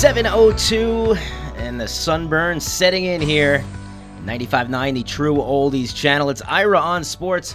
702 and the sunburn setting in here. 95.9, the true oldies channel. It's Ira on sports.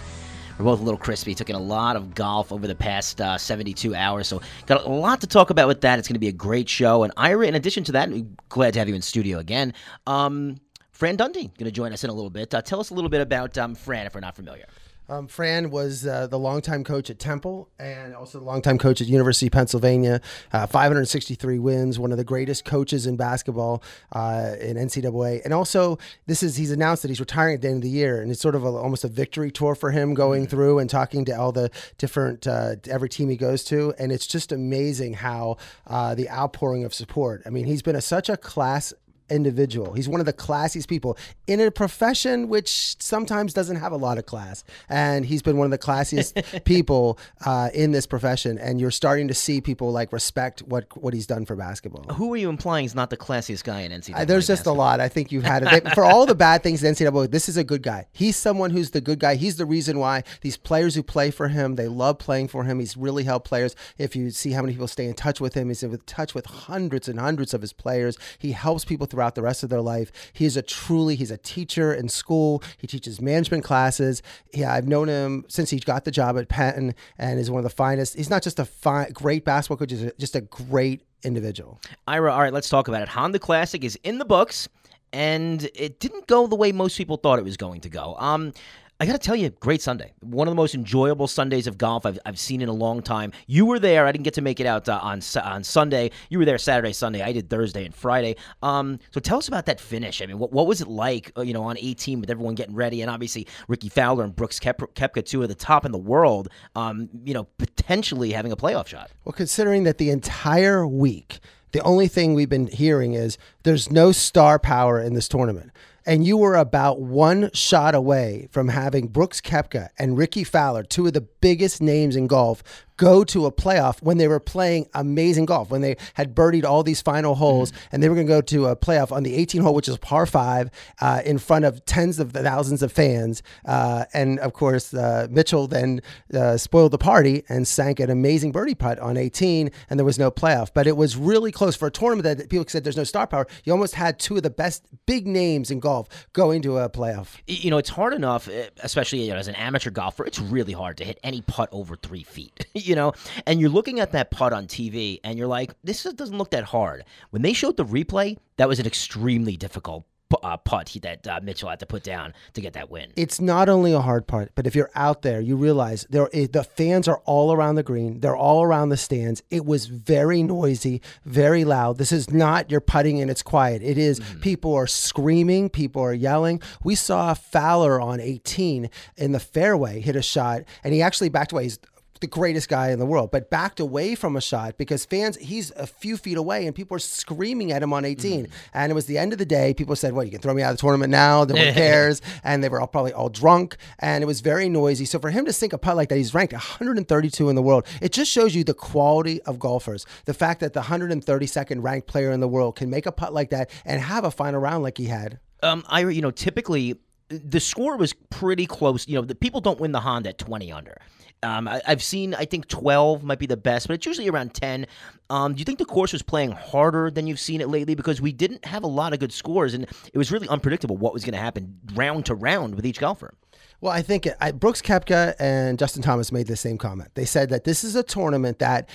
We're both a little crispy. Took in a lot of golf over the past uh, 72 hours, so got a lot to talk about with that. It's going to be a great show. And Ira, in addition to that, glad to have you in studio again. Um, Fran Dunphy going to join us in a little bit. Uh, tell us a little bit about um, Fran, if we're not familiar. Um, Fran was uh, the longtime coach at Temple and also the longtime coach at University of Pennsylvania. Uh, 563 wins, one of the greatest coaches in basketball uh, in NCAA. And also, this is he's announced that he's retiring at the end of the year, and it's sort of a, almost a victory tour for him going mm-hmm. through and talking to all the different uh, every team he goes to. And it's just amazing how uh, the outpouring of support. I mean, he's been a, such a class individual. He's one of the classiest people in a profession which sometimes doesn't have a lot of class. And he's been one of the classiest people uh, in this profession. And you're starting to see people like respect what what he's done for basketball. Who are you implying is not the classiest guy in NCAA? Uh, there's just basketball? a lot. I think you've had it. for all the bad things in NCAA, this is a good guy. He's someone who's the good guy. He's the reason why these players who play for him, they love playing for him. He's really helped players. If you see how many people stay in touch with him, he's in touch with hundreds and hundreds of his players. He helps people throughout the rest of their life. He is a truly, he's a teacher in school. He teaches management classes. Yeah, I've known him since he got the job at Penn and is one of the finest. He's not just a great basketball coach, he's just a great individual. Ira, all right, let's talk about it. Honda Classic is in the books and it didn't go the way most people thought it was going to go. Um, I got to tell you, great Sunday. One of the most enjoyable Sundays of golf I've, I've seen in a long time. You were there. I didn't get to make it out uh, on on Sunday. You were there Saturday, Sunday. I did Thursday and Friday. Um, so tell us about that finish. I mean, what, what was it like, uh, you know, on 18 with everyone getting ready? And obviously, Ricky Fowler and Brooks Kep- Koepka, two of the top in the world, um, you know, potentially having a playoff shot. Well, considering that the entire week, the only thing we've been hearing is there's no star power in this tournament and you were about one shot away from having Brooks Koepka and Ricky Fowler, two of the biggest names in golf, go to a playoff when they were playing amazing golf, when they had birdied all these final holes, mm-hmm. and they were going to go to a playoff on the 18 hole, which is par five, uh, in front of tens of thousands of fans. Uh, and of course, uh, Mitchell then uh, spoiled the party and sank an amazing birdie putt on 18, and there was no playoff. But it was really close for a tournament that people said there's no star power. You almost had two of the best big names in golf going to a playoff. You know, it's hard enough, eh, especially you know, as an amateur golfer, it's really hard to hit any putt over three feet. you know, and you're looking at that putt on TV and you're like, this doesn't look that hard. When they showed the replay, that was an extremely difficult uh, putt he, that uh, Mitchell had to put down to get that win. It's not only a hard putt, but if you're out there, you realize there is, the fans are all around the green. They're all around the stands. It was very noisy, very loud. This is not your putting and it's quiet. It is, mm-hmm. people are screaming, people are yelling. We saw Fowler on 18 in the fairway hit a shot, and he actually backed away. He's the greatest guy in the world, but backed away from a shot because fans, he's a few feet away and people are screaming at him on 18. Mm. And it was the end of the day. People said, Well, you can throw me out of the tournament now. No one cares. and they were all probably all drunk and it was very noisy. So for him to sink a putt like that, he's ranked 132 in the world. It just shows you the quality of golfers. The fact that the 132nd ranked player in the world can make a putt like that and have a final round like he had. Um, I, you know, typically the score was pretty close. You know, the people don't win the Honda at 20 under. Um, I, have seen, I think 12 might be the best, but it's usually around 10. Um, do you think the course was playing harder than you've seen it lately? Because we didn't have a lot of good scores, and it was really unpredictable what was going to happen round to round with each golfer. Well, I think I, Brooks Koepka and Justin Thomas made the same comment. They said that this is a tournament that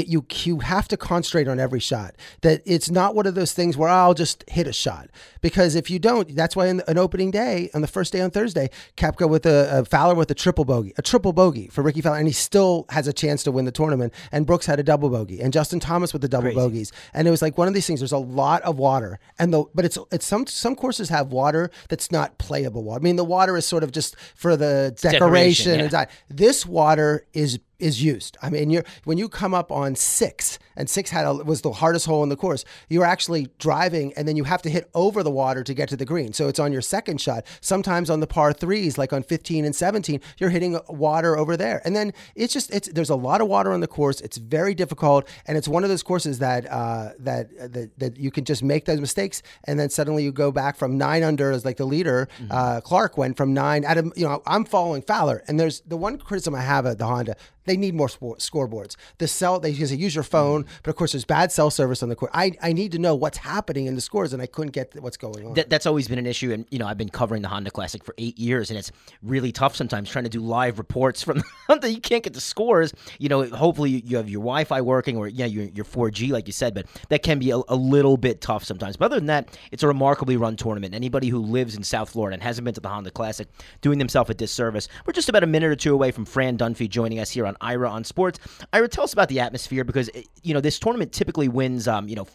it, you you have to concentrate on every shot. That it's not one of those things where oh, I'll just hit a shot because if you don't, that's why in an opening day on the first day on Thursday, Koepka with a, a, Fowler with a triple bogey, a triple bogey for Ricky Fowler, and he still has a chance to win the tournament. And Brooks had a double bogey, and Justin Thomas with the double Crazy. bogeys, and it was like one of these things. There's a lot of water, and the but it's it's some some courses have water that's not playable water. I mean, the water is sort of just for the decoration. decoration yeah. This water is is used. I mean, when you come up on six, and six had a, was the hardest hole in the course. You're actually driving, and then you have to hit over the water to get to the green. So it's on your second shot. Sometimes on the par threes, like on 15 and 17, you're hitting water over there, and then it's just it's there's a lot of water on the course. It's very difficult, and it's one of those courses that uh, that that that you can just make those mistakes, and then suddenly you go back from nine under as like the leader. Mm-hmm. Uh, Clark went from nine. Adam, you know, I'm following Fowler, and there's the one criticism I have at the Honda they need more scoreboards. The cell they use, use your phone, but of course there's bad cell service on the court. I, I need to know what's happening in the scores, and I couldn't get what's going on. That, that's always been an issue, and you know I've been covering the Honda Classic for eight years, and it's really tough sometimes trying to do live reports from the You can't get the scores. You know, hopefully you have your Wi-Fi working, or yeah, your your 4G like you said, but that can be a, a little bit tough sometimes. But other than that, it's a remarkably run tournament. Anybody who lives in South Florida and hasn't been to the Honda Classic, doing themselves a disservice. We're just about a minute or two away from Fran Dunphy joining us here on Ira on Sports. Ira, tell us about the atmosphere because eh, you know this tournament typically wins, um, you know,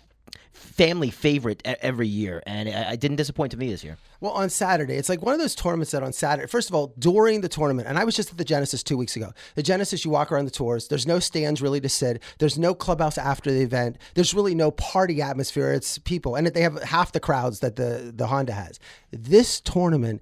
family favorite every year, and it didn't disappoint to me this year. Well, on Saturday, it's like one of those tournaments that on Saturday, first of all, during the tournament, and I was just at the Genesis two weeks ago. The Genesis, you walk around the tours. There's no stands really to sit. There's no clubhouse after the event. There's really no party atmosphere. It's people, and they have half the crowds that the the Honda has. This tournament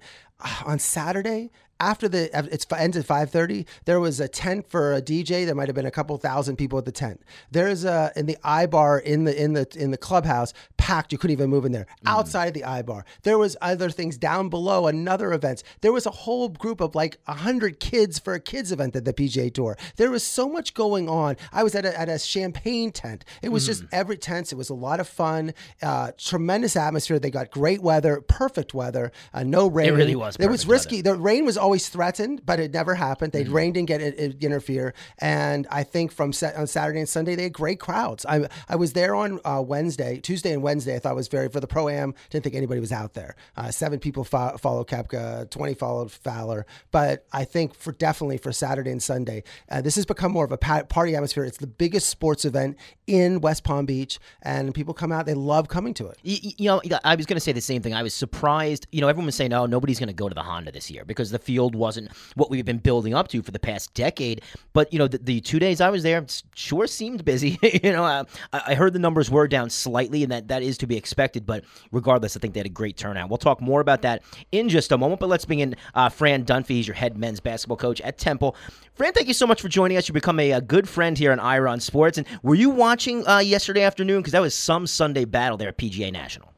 on Saturday, after the it ends at 5:30 there was a tent for a DJ there might have been a couple thousand people at the tent. There's a in the I bar in the in the in the clubhouse packed you couldn't even move in there. Mm. outside of the I bar there was other things. Down below another events there was a whole group of like 100 kids for a kids event at the PGA Tour. There was so much going on. I was at a, at a champagne tent. It was mm. just every tent it was a lot of fun uh, tremendous atmosphere. They got great weather perfect weather uh, no rain it really was it was risky weather. the rain was always threatened, but it never happened. They mm-hmm. rain didn't get it, it, interfere, and I think from on Saturday and Sunday they had great crowds. I I was there on uh, Wednesday, Tuesday and Wednesday. I thought was very for the pro am. Didn't think anybody was out there. Uh, seven people fo- followed Koepka, twenty followed Fowler, but I think for definitely for Saturday and Sunday, uh, this has become more of a party atmosphere. It's the biggest sports event in West Palm Beach, and people come out. They love coming to it. You, you know, I was going to say the same thing. I was surprised. You know, everyone was saying, "Oh, nobody's going to go to the Honda this year because the field wasn't." what we've been building up to for the past decade. But you know, the, the two days I was there sure seemed busy. you know, I, I, heard the numbers were down slightly, and that that is to be expected. But regardless, I think they had a great turnout. We'll talk more about that in just a moment. But let's bring in uh, Fran Dunphy. He's your head men's basketball coach at Temple. Fran, thank you so much for joining us. You've become a, a good friend here on Ira on Sports. And were you watching uh, yesterday afternoon? Because that was some Sunday battle there at PGA National.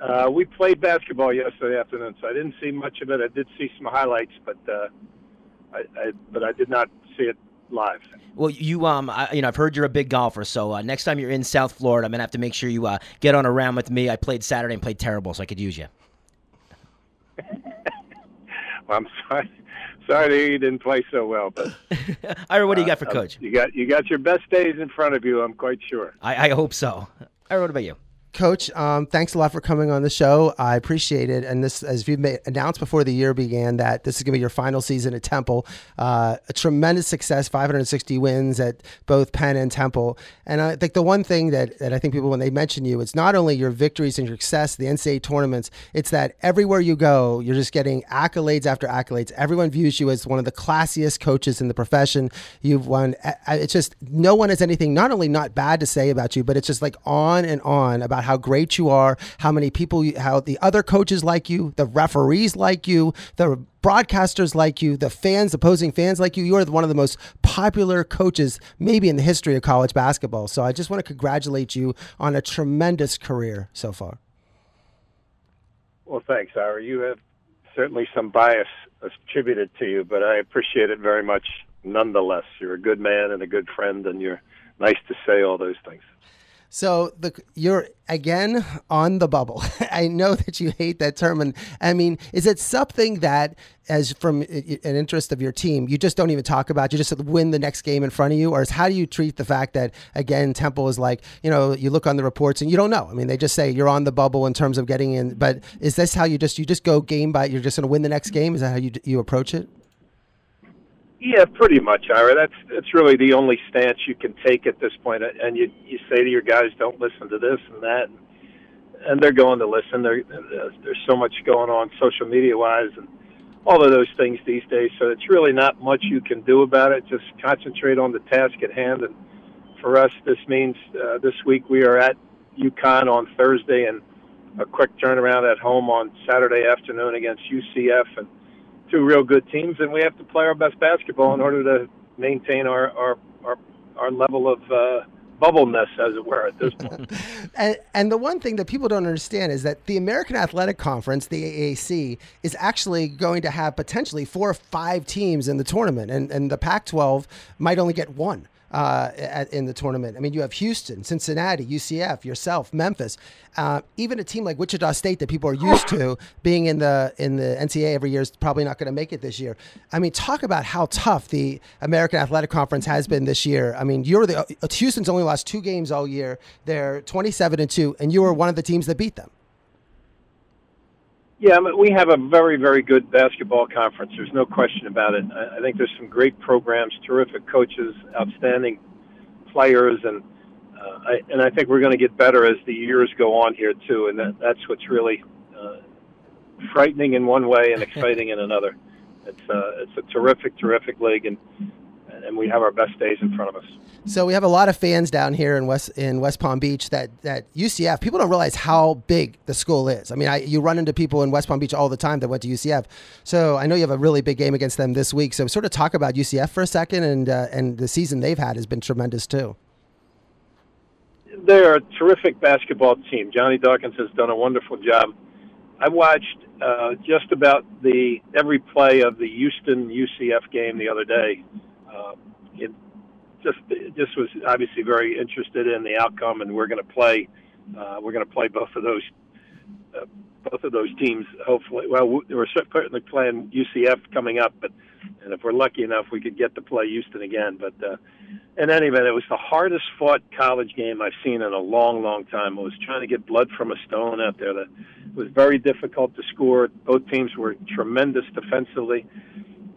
Uh, we played basketball yesterday afternoon, so I didn't see much of it. I did see some highlights, but uh, I, I, but I did not see it live. Well, you um, I, you know, I've heard you're a big golfer, so uh, next time you're in South Florida, I'm gonna have to make sure you uh, get on a round with me. I played Saturday and played terrible, so I could use you. well, I'm sorry. Sorry you didn't play so well, but Ira, what do you got for uh, Coach? You got you got your best days in front of you. I'm quite sure. I, I hope so. Ira, what about you? Coach, um, thanks a lot for coming on the show. I appreciate it. And this, as you've made, announced before the year began, that this is going to be your final season at Temple. Uh, a tremendous success, 560 wins at both Penn and Temple. And I think the one thing that, that I think people, when they mention you, it's not only your victories and your success, the NCAA tournaments, it's that everywhere you go, you're just getting accolades after accolades. Everyone views you as one of the classiest coaches in the profession. You've won. It's just no one has anything, not only not bad to say about you, but it's just like on and on about about how great you are, how many people, you, how the other coaches like you, the referees like you, the broadcasters like you, the fans, opposing fans like you. You are one of the most popular coaches, maybe in the history of college basketball. So I just want to congratulate you on a tremendous career so far. Well, thanks, Ira. You have certainly some bias attributed to you, but I appreciate it very much nonetheless. You're a good man and a good friend, and you're nice to say all those things. So the you're again on the bubble. I know that you hate that term, and I mean, is it something that, as from an interest of your team, you just don't even talk about? You just win the next game in front of you, or is how do you treat the fact that again Temple is like you know you look on the reports and you don't know. I mean, they just say you're on the bubble in terms of getting in, but is this how you just you just go game by? You're just going to win the next game? Is that how you you approach it? Yeah, pretty much, Ira. That's that's really the only stance you can take at this point. And you you say to your guys, don't listen to this and that, and they're going to listen. There there's so much going on social media wise and all of those things these days. So it's really not much you can do about it. Just concentrate on the task at hand. And for us, this means uh, this week we are at UConn on Thursday and a quick turnaround at home on Saturday afternoon against UCF and two real good teams, and we have to play our best basketball in order to maintain our our our, our level of uh, bubble nest, as it were, at this point. and, and the one thing that people don't understand is that the American Athletic Conference, the AAC, is actually going to have potentially four or five teams in the tournament, and, and the Pac 12 might only get one uh, at, in the tournament. I mean, you have Houston, Cincinnati, UCF, yourself, Memphis, uh, even a team like Wichita State that people are used to being in the in the NCAA every year is probably not going to make it this year. I mean, talk about how tough the American Athletic Conference has been this year. I mean, you're the Houston's only lost two games all year. They're 27 and two, and you were one of the teams that beat them. Yeah, we have a very, very good basketball conference. There's no question about it. I, think there's some great programs, terrific coaches, outstanding players, and uh, I, and I think we're going to get better as the years go on here too. And that, that's what's really uh, frightening in one way and exciting in another. It's uh, it's a terrific, terrific league, and and we have our best days in front of us. So we have a lot of fans down here in West in West Palm Beach that that UCF people don't realize how big the school is. I mean, I, you run into people in West Palm Beach all the time that went to UCF. So I know you have a really big game against them this week. So sort of talk about UCF for a second, and uh, and the season they've had has been tremendous too. They're a terrific basketball team. Johnny Dawkins has done a wonderful job. I watched uh, just about the every play of the Houston UCF game the other day. Uh, it just just was obviously very interested in the outcome, and we're going to play. Uh, we're going to play both of those. Uh, both of those teams, hopefully. Well, we're certainly playing UCF coming up, but and if we're lucky enough, we could get to play Houston again. But uh, in any event, it was the hardest fought college game I've seen in a long, long time. I was trying to get blood from a stone out there. That it was very difficult to score. Both teams were tremendous defensively,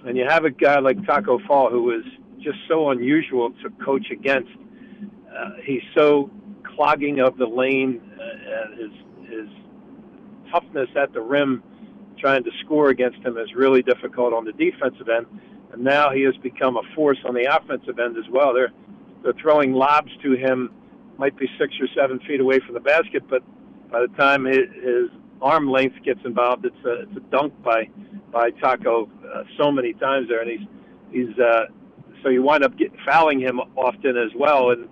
and you have a guy like Tacko Fall who was just so unusual to coach against. Uh, he's so clogging of the lane, uh, his his toughness at the rim, trying to score against him is really difficult on the defensive end. And now he has become a force on the offensive end as well. They're they're throwing lobs to him, might be six or seven feet away from the basket, but by the time his arm length gets involved, it's a it's a dunk by by Tacko uh, so many times there, and he's he's uh, so you wind up getting fouling him often as well, and,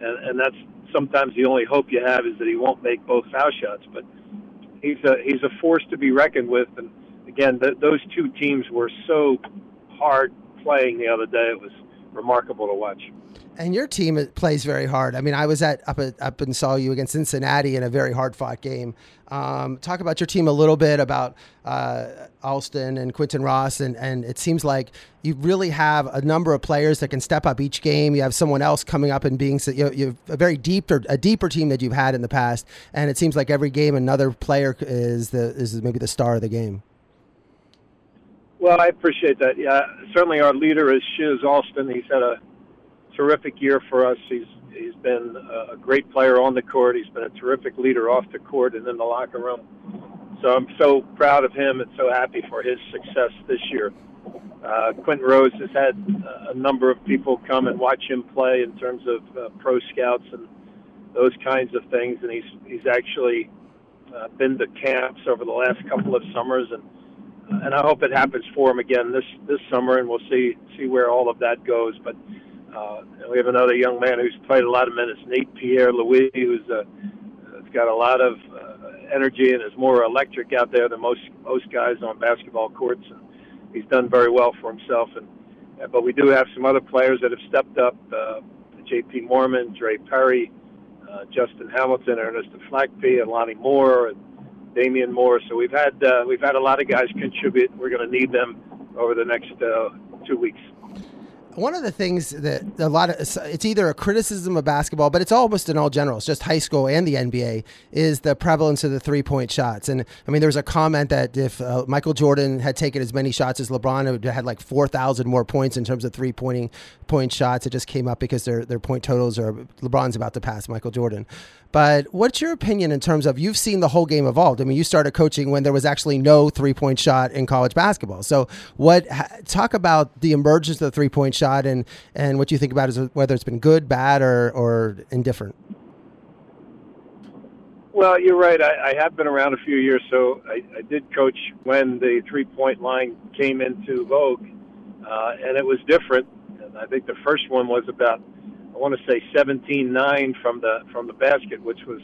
and and that's sometimes the only hope you have is that he won't make both foul shots. But he's a he's a force to be reckoned with, and again, th- those two teams were so hard playing the other day. It was remarkable to watch. And your team plays very hard. I mean, I was at up at, up and saw you against Cincinnati in a very hard fought game. Um, talk about your team a little bit about uh, Alston and Quinton Rose, and, and it seems like you really have a number of players that can step up each game. You have someone else coming up and being you, you have a very deep or a deeper team that you've had in the past, and it seems like every game another player is the is maybe the star of the game. Well, I appreciate that. Yeah, certainly our leader is Shiz Alston. He's had a terrific year for us. He's he's been a great player on the court. He's been a terrific leader off the court and in the locker room. So I'm so proud of him and so happy for his success this year. Uh, Quinton Rose has had a number of people come and watch him play in terms of uh, pro scouts and those kinds of things, and he's he's actually uh, been to camps over the last couple of summers, and and I hope it happens for him again this this summer, and we'll see see where all of that goes. But uh, we have another young man who's played a lot of minutes, Nate Pierre Louis, who's uh, got a lot of uh, energy and is more electric out there than most most guys on basketball courts. And he's done very well for himself. And uh, but we do have some other players that have stepped up: uh, J.P. Moorman, Dre Perry, uh, Justyn Hamilton, Ernest Aflakpui, and Lonnie Moore, and Damion Moore. So we've had uh, we've had a lot of guys contribute. We're going to need them over the next uh, two weeks one of the things that a lot of it's either a criticism of basketball, but it's almost in all generals, just high school and the NBA, is the prevalence of the three point shots. And I mean, there was a comment that if uh, Michael Jordan had taken as many shots as LeBron, it would have had like four thousand more points in terms of three pointing point shots. It just came up because their their point totals are LeBron's about to pass Michael Jordan. But what's your opinion in terms of you've seen the whole game evolved? I mean, you started coaching when there was actually no three point shot in college basketball. So, what talk about the emergence of the three point shot and and what you think about is whether it's been good, bad, or or indifferent. Well, you're right. I, I have been around a few years, so I, I did coach when the three point line came into vogue, uh, and it was different. And I think the first one was about I want to say 17-9 from the from the basket, which was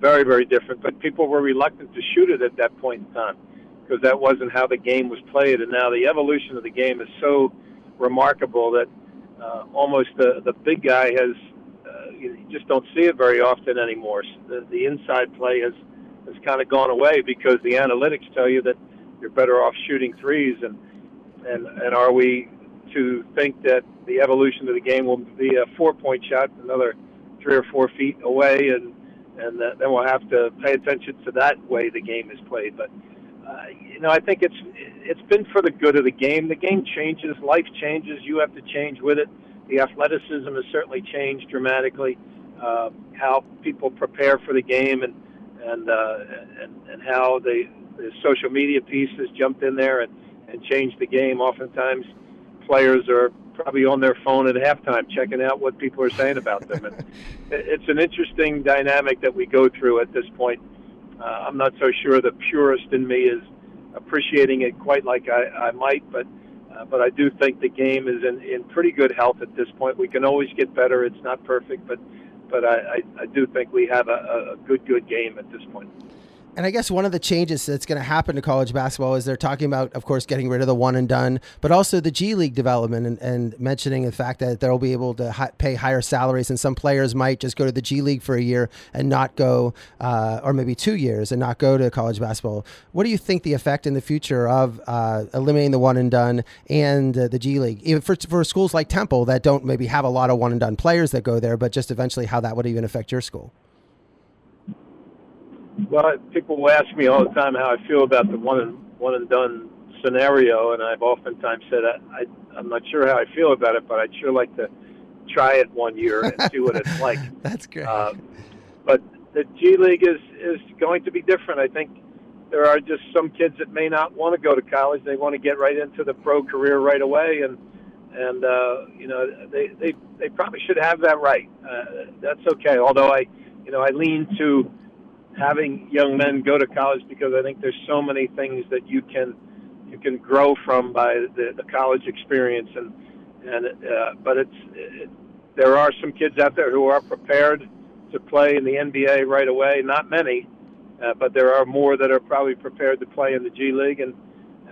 very very different. But people were reluctant to shoot it at that point in time because that wasn't how the game was played. And now the evolution of the game is so remarkable that uh, almost the the big guy has uh, you just don't see it very often anymore. The, the inside play has has kind of gone away because the analytics tell you that you're better off shooting threes and and and are we to think that the evolution of the game will be a four point shot another three or four feet away and and then we'll have to pay attention to that way the game is played. But uh, you know I think it's it's been for the good of the game. The game changes. Life changes. You have to change with it. The athleticism has certainly changed dramatically uh, how people prepare for the game and and uh, and, and how the, the social media piece has jumped in there and, and changed the game. Oftentimes, players are probably on their phone at halftime checking out what people are saying about them. And it's an interesting dynamic that we go through at this point. Uh, I'm not so sure the purist in me is appreciating it quite like I, I might, but uh, but I do think the game is in, in pretty good health at this point. We can always get better. It's not perfect, but but I, I, I do think we have a, a good good game at this point. And I guess one of the changes that's going to happen to college basketball is they're talking about, of course, getting rid of the one and done, but also the G League development and, and mentioning the fact that they'll be able to hi- pay higher salaries. And some players might just go to the G League for a year and not go, uh, or maybe two years and not go to college basketball. What do you think the effect in the future of uh, eliminating the one and done and uh, the G League, even for, for schools like Temple that don't maybe have a lot of one and done players that go there, but just eventually how that would even affect your school? Well, people will ask me all the time how I feel about the one and one and done scenario, and I've oftentimes said I, I I'm not sure how I feel about it, but I'd sure like to try it one year and see what it's like. That's great. Uh, but the G League is is going to be different. I think there are just some kids that may not want to go to college; they want to get right into the pro career right away, and and uh, you know they they they probably should have that right. Uh, that's okay. Although I you know I lean to having young men go to college because I think there's so many things that you can you can grow from by the, the college experience and and uh, but it's it, there are some kids out there who are prepared to play in the NBA right away. Not many, uh, but there are more that are probably prepared to play in the G League, and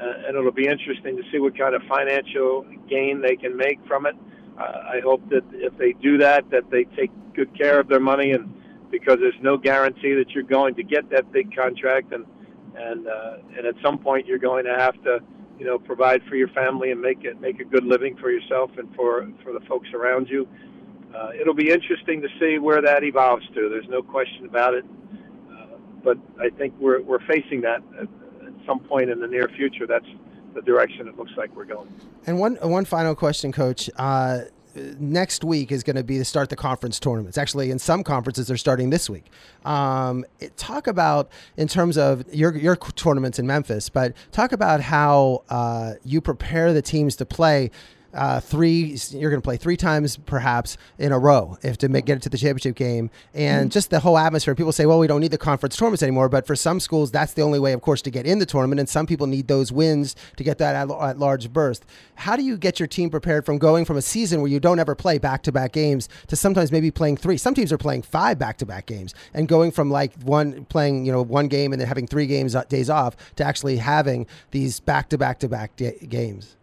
uh, and it'll be interesting to see what kind of financial gain they can make from it. Uh, I hope that if they do that, that they take good care of their money and because there's no guarantee that you're going to get that big contract, and and uh, and at some point you're going to have to, you know, provide for your family and make it make a good living for yourself and for for the folks around you. Uh, it'll be interesting to see where that evolves to. There's no question about it, uh, but I think we're we're facing that at, at some point in the near future. That's the direction it looks like we're going. And one one final question, Coach. Uh, next week is going to be to start the conference tournaments. Actually, in some conferences, they're starting this week. Um, talk about in terms of your your tournaments in Memphis, but talk about how uh, you prepare the teams to play uh, three. You're going to play three times perhaps in a row if to make, get it to the championship game, and mm-hmm. just the whole atmosphere. People say, well, we don't need the conference tournaments anymore, but for some schools, that's the only way, of course, to get in the tournament, and some people need those wins to get that at, at large burst. How do you get your team prepared from going from a season where you don't ever play back to back games to sometimes maybe playing three? Some teams are playing five back to back games, and going from like one playing you know one game and then having three games uh, days off to actually having these back to back to back games.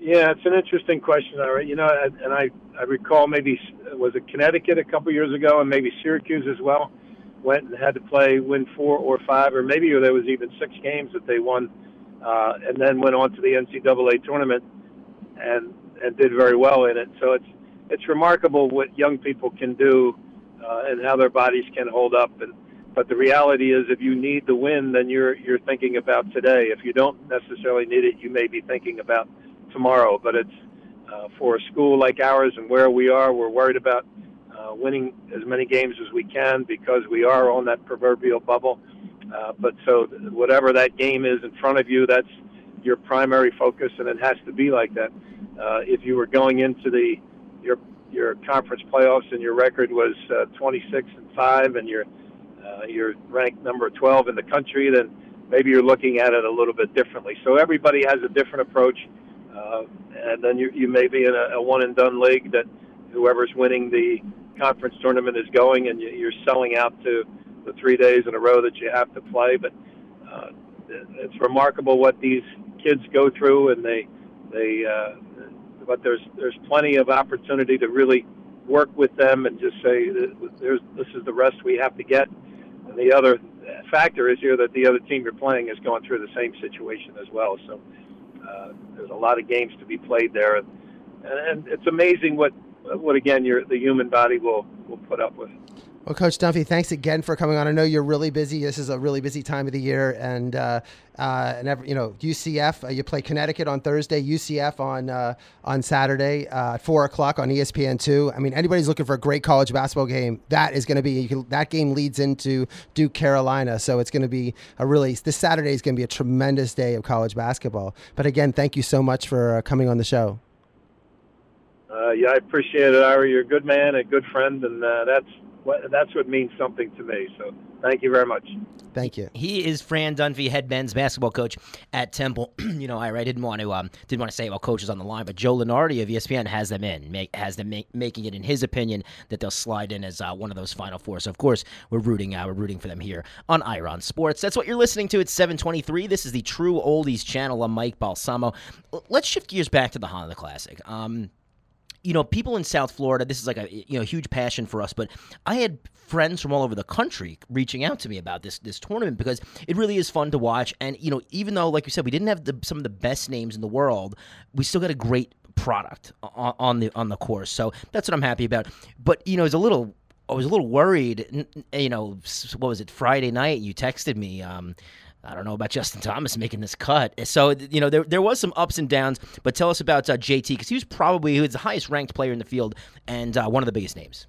Yeah, it's an interesting question. All right, you know, and I I recall maybe was it Connecticut a couple years ago, and maybe Syracuse as well, went and had to play win four or five, or maybe there was even six games that they won, uh, and then went on to the NCAA tournament, and and did very well in it. So it's it's remarkable what young people can do, uh, and how their bodies can hold up. And but the reality is, if you need the win, then you're you're thinking about today. If you don't necessarily need it, you may be thinking about tomorrow. But it's uh, for a school like ours and where we are, we're worried about uh, winning as many games as we can because we are on that proverbial bubble. Uh, but so whatever that game is in front of you, that's your primary focus, and it has to be like that. Uh, if you were going into the your your conference playoffs and your record was uh, 26 and five, and you're uh, you're ranked number 12 in the country, then maybe you're looking at it a little bit differently. So everybody has a different approach. And then you, you may be in a, a one and done league that whoever's winning the conference tournament is going, and you're selling out to the three days in a row that you have to play. But uh, it's remarkable what these kids go through, and they they. Uh, but there's there's plenty of opportunity to really work with them and just say there's this is the rest we have to get. And the other factor is here that the other team you're playing is going through the same situation as well. So uh, there's a lot of games to be played there, and, and it's amazing what what again your the human body will will put up with. Well, Coach Dunphy, thanks again for coming on. I know you're really busy. This is a really busy time of the year, and uh, uh, and every, you know UCF. Uh, you play Connecticut on Thursday, UCF on uh, on Saturday uh, at four o'clock on ESPN two. I mean, anybody's looking for a great college basketball game. That is going to be can, that game leads into Duke Carolina, so it's going to be a really this Saturday is going to be a tremendous day of college basketball. But again, thank you so much for uh, coming on the show. yeah, I appreciate it, Ira. You're a good man, a good friend, and that's that's what means something to me. So thank you very much. Thank you. He is Fran Dunphy, head men's basketball coach at Temple. you know, I, I didn't want to um, didn't want to say about coaches on the line, but Joe Lunardi of ESPN has them in, make, has them make, making it in his opinion that they'll slide in as uh, one of those final four. So of course we're rooting uh, we're rooting for them here on Ira on Sports. That's what you're listening to. It's 723. This is the True Oldies channel. I'm Mike Balsamo. Let's shift gears back to the Honda Classic. Um, you know, people in South Florida, this is like a you know huge passion for us. But I had friends from all over the country reaching out to me about this this tournament because it really is fun to watch. And you know, even though, like you said, we didn't have the, some of the best names in the world, we still got a great product on, on the on the course. So that's what I'm happy about. But you know, it's a little I was a little worried. You know, what was it? Friday night, you texted me. Um, I don't know about Justin Thomas making this cut. So you know there there was some ups and downs, but tell us about uh, JT because he was probably he was the highest ranked player in the field and uh, one of the biggest names.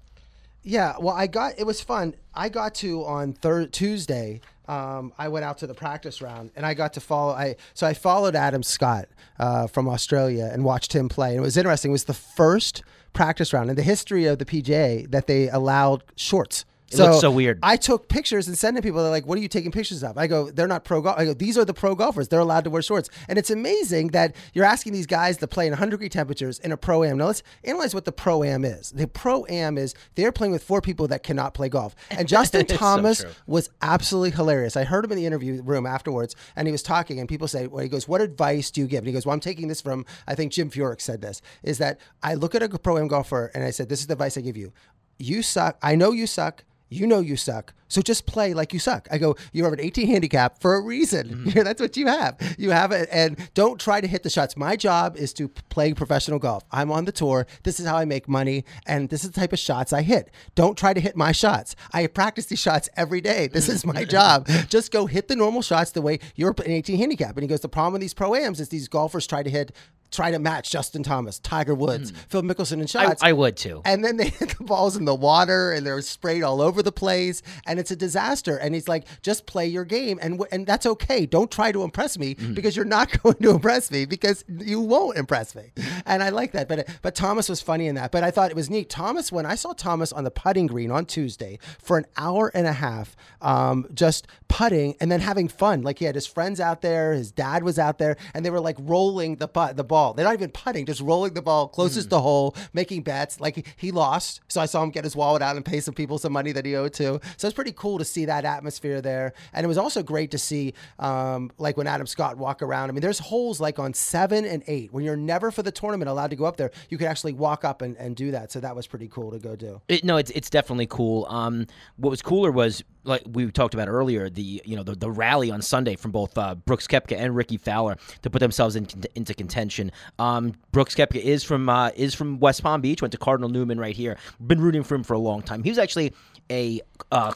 Yeah, well, I got it was fun. I got to on Tuesday. Um, I went out to the practice round and I got to follow. I so I followed Adam Scott uh, from Australia and watched him play. And it was interesting. It was the first practice round in the history of the PGA that they allowed shorts. It so looks so weird. I took pictures and sent to people. They're like, "What are you taking pictures of?" I go, "They're not pro golf." I go, "These are the pro golfers. They're allowed to wear shorts." And it's amazing that you're asking these guys to play in 100 degree temperatures in a pro am. Now let's analyze what the pro am is. The pro am is they're playing with four people that cannot play golf. And Justin Thomas so was absolutely hilarious. I heard him in the interview room afterwards, and he was talking, and people say, "Well," he goes, "What advice do you give?" And he goes, "Well, I'm taking this from I think Jim Furyk said this is that I look at a pro am golfer and I said, this is the advice I give you." You suck. I know you suck you know you suck. So just play like you suck. I go, you have an 18 handicap for a reason. Mm-hmm. That's what you have. You have it. And don't try to hit the shots. My job is to play professional golf. I'm on the tour. This is how I make money. And this is the type of shots I hit. Don't try to hit my shots. I practice these shots every day. This is my job. Just go hit the normal shots the way you're an 18 handicap. And he goes, the problem with these pro-ams is these golfers try to hit try to match Justin Thomas, Tiger Woods, mm. Phil Mickelson and shots. I, I, would too. And then they hit the balls in the water and they're sprayed all over the place and it's a disaster. And he's like, just play your game and and that's okay. Don't try to impress me mm. because you're not going to impress me because you won't impress me. And I like that. But but Thomas was funny in that. But I thought it was neat. Thomas, when I saw Thomas on the putting green on Tuesday for an hour and a half, um, just putting and then having fun. Like he had his friends out there, his dad was out there, and they were like rolling the putt, the ball ball. They're not even putting, just rolling the ball closest mm. to hole, making bets. Like he lost, so I saw him get his wallet out and pay some people some money that he owed to. So it's pretty cool to see that atmosphere there, and it was also great to see, um, like when Adam Scott walk around. I mean, there's holes like on seven and eight when you're never for the tournament allowed to go up there. You could actually walk up and, and do that. So that was pretty cool to go do. It, no, it's it's definitely cool. Um, what was cooler was like we talked about earlier, the you know the, the rally on Sunday from both uh, Brooks Koepka and Ricky Fowler to put themselves in, into contention. Um, Brooks Koepka is from uh, is from West Palm Beach. Went to Cardinal Newman right here. Been rooting for him for a long time. He was actually a uh,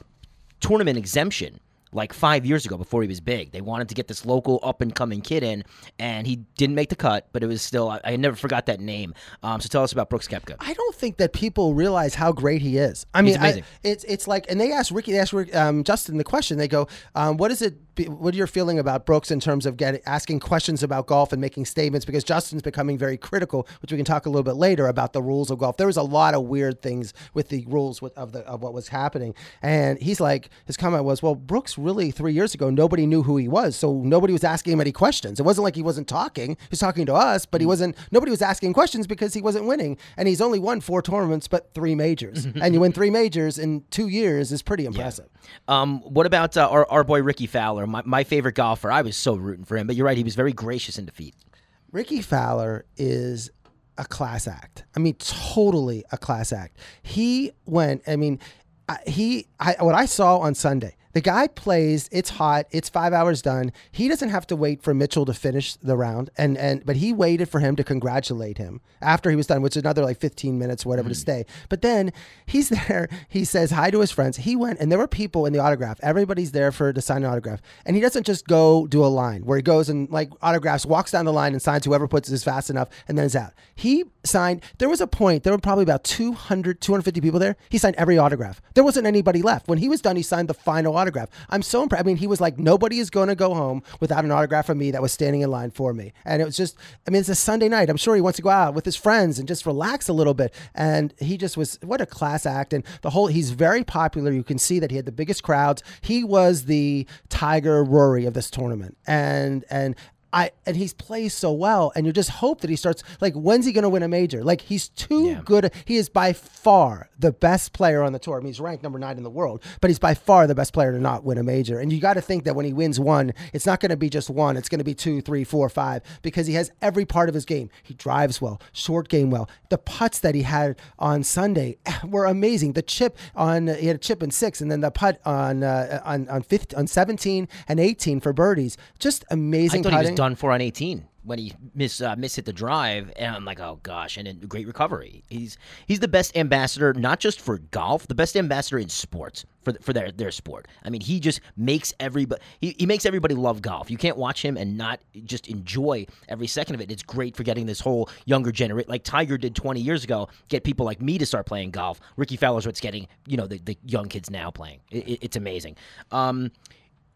tournament exemption like five years ago before he was big. They wanted to get this local up and coming kid in, and he didn't make the cut, but it was still, I, I never forgot that name. Um, so tell us about Brooks Koepka. I don't think that people realize how great he is. I mean, I, it's it's like, and they asked Ricky, they asked um, Justin the question. They go, um, "What is it what you're feeling about Brooks in terms of getting asking questions about golf and making statements because Justin's becoming very critical, which we can talk a little bit later about the rules of golf. There was a lot of weird things with the rules with, of the of what was happening, and he's like, his comment was, "Well, Brooks really three years ago nobody knew who he was, so nobody was asking him any questions. It wasn't like he wasn't talking; he was talking to us, but he wasn't. Nobody was asking questions because he wasn't winning, and he's only won four tournaments, but three majors, and you win three majors in two years is pretty impressive. Um, what about uh, our, our boy Ricky Fowler, my, my favorite golfer? I was so rooting for him, but you're right, he was very gracious in defeat. Ricky Fowler is a class act. I mean, totally a class act. He went. I mean, he. I, what I saw on Sunday. The guy plays. It's hot. It's five hours done. He doesn't have to wait for Mitchell to finish the round, and and but he waited for him to congratulate him after he was done, which is another like fifteen minutes, or whatever, to mm. stay. But then he's there. He says hi to his friends. He went, and there were people in the autograph. Everybody's there for to sign an autograph, and he doesn't just go do a line where he goes and like autographs, walks down the line and signs whoever puts his fast enough, and then is out. He signed. There was a point. There were probably about 200, 250 people there. He signed every autograph. There wasn't anybody left. When he was done, he signed the final autograph. I'm so impressed. I mean, he was like, nobody is going to go home without an autograph from me that was standing in line for me. And it was just, I mean, it's a Sunday night. I'm sure he wants to go out with his friends and just relax a little bit. And he just was, what a class act. And the whole, he's very popular. You can see that he had the biggest crowds. He was the Tiger Rory of this tournament. And, and, I, and he's plays so well, and you just hope that he starts. Like, when's he going to win a major? Like, he's too Yeah. good. He is by far the best player on the tour. I mean, he's ranked number nine in the world, but he's by far the best player to not win a major. And you got to think that when he wins one, it's not going to be just one. It's going to be two, three, four, five, because he has every part of his game. He drives well, short game well. The putts that he had on Sunday were amazing. The chip on he had a chip in six, and then the putt on uh, on on 15, on seventeen and eighteen for birdies. Just amazing done for on 18 when he miss uh, miss hit the drive, and I'm like, oh gosh, and then great recovery. He's he's the best ambassador, not just for golf, the best ambassador in sports for for their their sport. I mean, he just makes everybody he, he makes everybody love golf. You can't watch him and not just enjoy every second of it. It's great for getting this whole younger generation, like Tiger did 20 years ago, get people like me to start playing golf. Ricky Fowler's what's getting you know the, the young kids now playing. It, it- it's amazing. Um,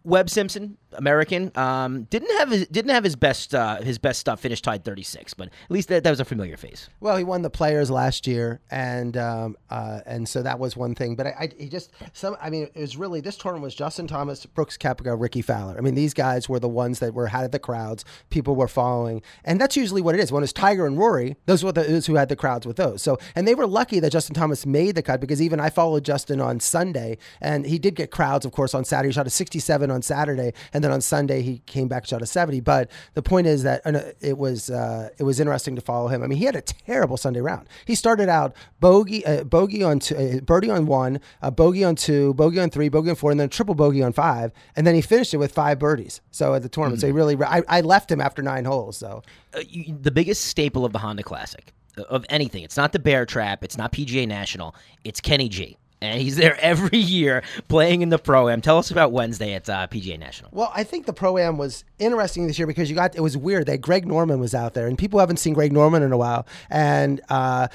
Webb Simpson, American, um, didn't have his didn't have his best uh, his best stuff. Finished tied thirty six, but at least that, that was a familiar face. Well, he won the Players last year, and um, uh, and so that was one thing. But I, I he just some. I mean, it was really this tournament was Justin Thomas, Brooks Koepka, Ricky Fowler. I mean, these guys were the ones that were had the crowds. People were following, and that's usually what it is. When it's Tiger and Rory, those were the those who had the crowds with those. So, and they were lucky that Justin Thomas made the cut because even I followed Justin on Sunday, and he did get crowds, of course, on Saturday. He shot a sixty seven on Saturday, and then on Sunday he came back shot a seventy. But the point is that uh, it was uh, it was interesting to follow him. I mean, he had a terrible Sunday round. He started out bogey uh, bogey on two, uh, birdie on one, uh, bogey on two, bogey on three, bogey on four, and then triple bogey on five, and then he finished it with five birdies. So at the tournament, so he really I, I left him after nine holes. So Uh, you, the biggest staple of the Honda Classic uh, of anything. It's not the Bear Trap. It's not PGA National. It's Kenny G. And he's there every year playing in the pro am. Tell us about Wednesday at uh, PGA National. Well, I think the pro am was interesting this year because you got it was weird that Greg Norman was out there, and people haven't seen Greg Norman in a while, and. uh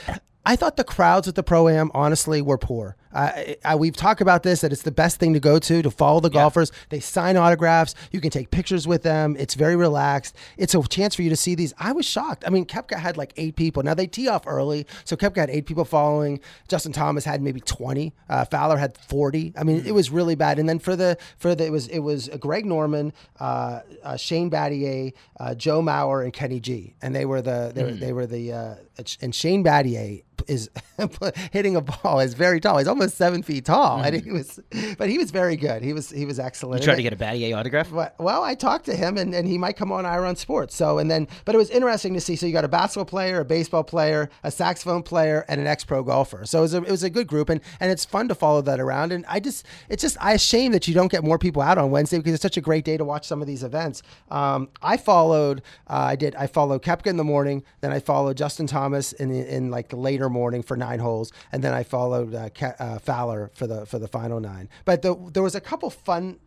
I thought the crowds at the pro am honestly were poor. I, I, we've talked about this that it's the best thing to go to to follow the golfers. They sign autographs. You can take pictures with them. It's very relaxed. It's a chance for you to see these. I was shocked. I mean, Koepka had like eight people. Now they tee off early, so Koepka had eight people following. Justin Thomas had maybe twenty. Uh, Fowler had forty. I mean, it was really bad. And then for the for the it was it was Greg Norman, uh, uh, Shane Battier, uh, Joe Mauer, and Kenny G. And they were the they, were, they were the uh, and Shane Battier is hitting a ball is very tall. He's almost seven feet tall, and he was, but he was very good. He was he was excellent. You tried to get a Battier autograph? Well, I talked to him, and, and he might come on Ira on Sports. So, and then, but it was interesting to see. So you got a basketball player, a baseball player, a saxophone player, and an ex-pro golfer. So it was a, it was a good group, and and it's fun to follow that around. And I just, it's just, I shame that you don't get more people out on Wednesday because it's such a great day to watch some of these events. Um, I followed, uh, I did, I followed Koepka in the morning, then I followed Justin Thomas in in like the later morning for nine holes, and then I followed uh, Ke- uh, Uh, Fowler for the for the final nine. But the, there was a couple fun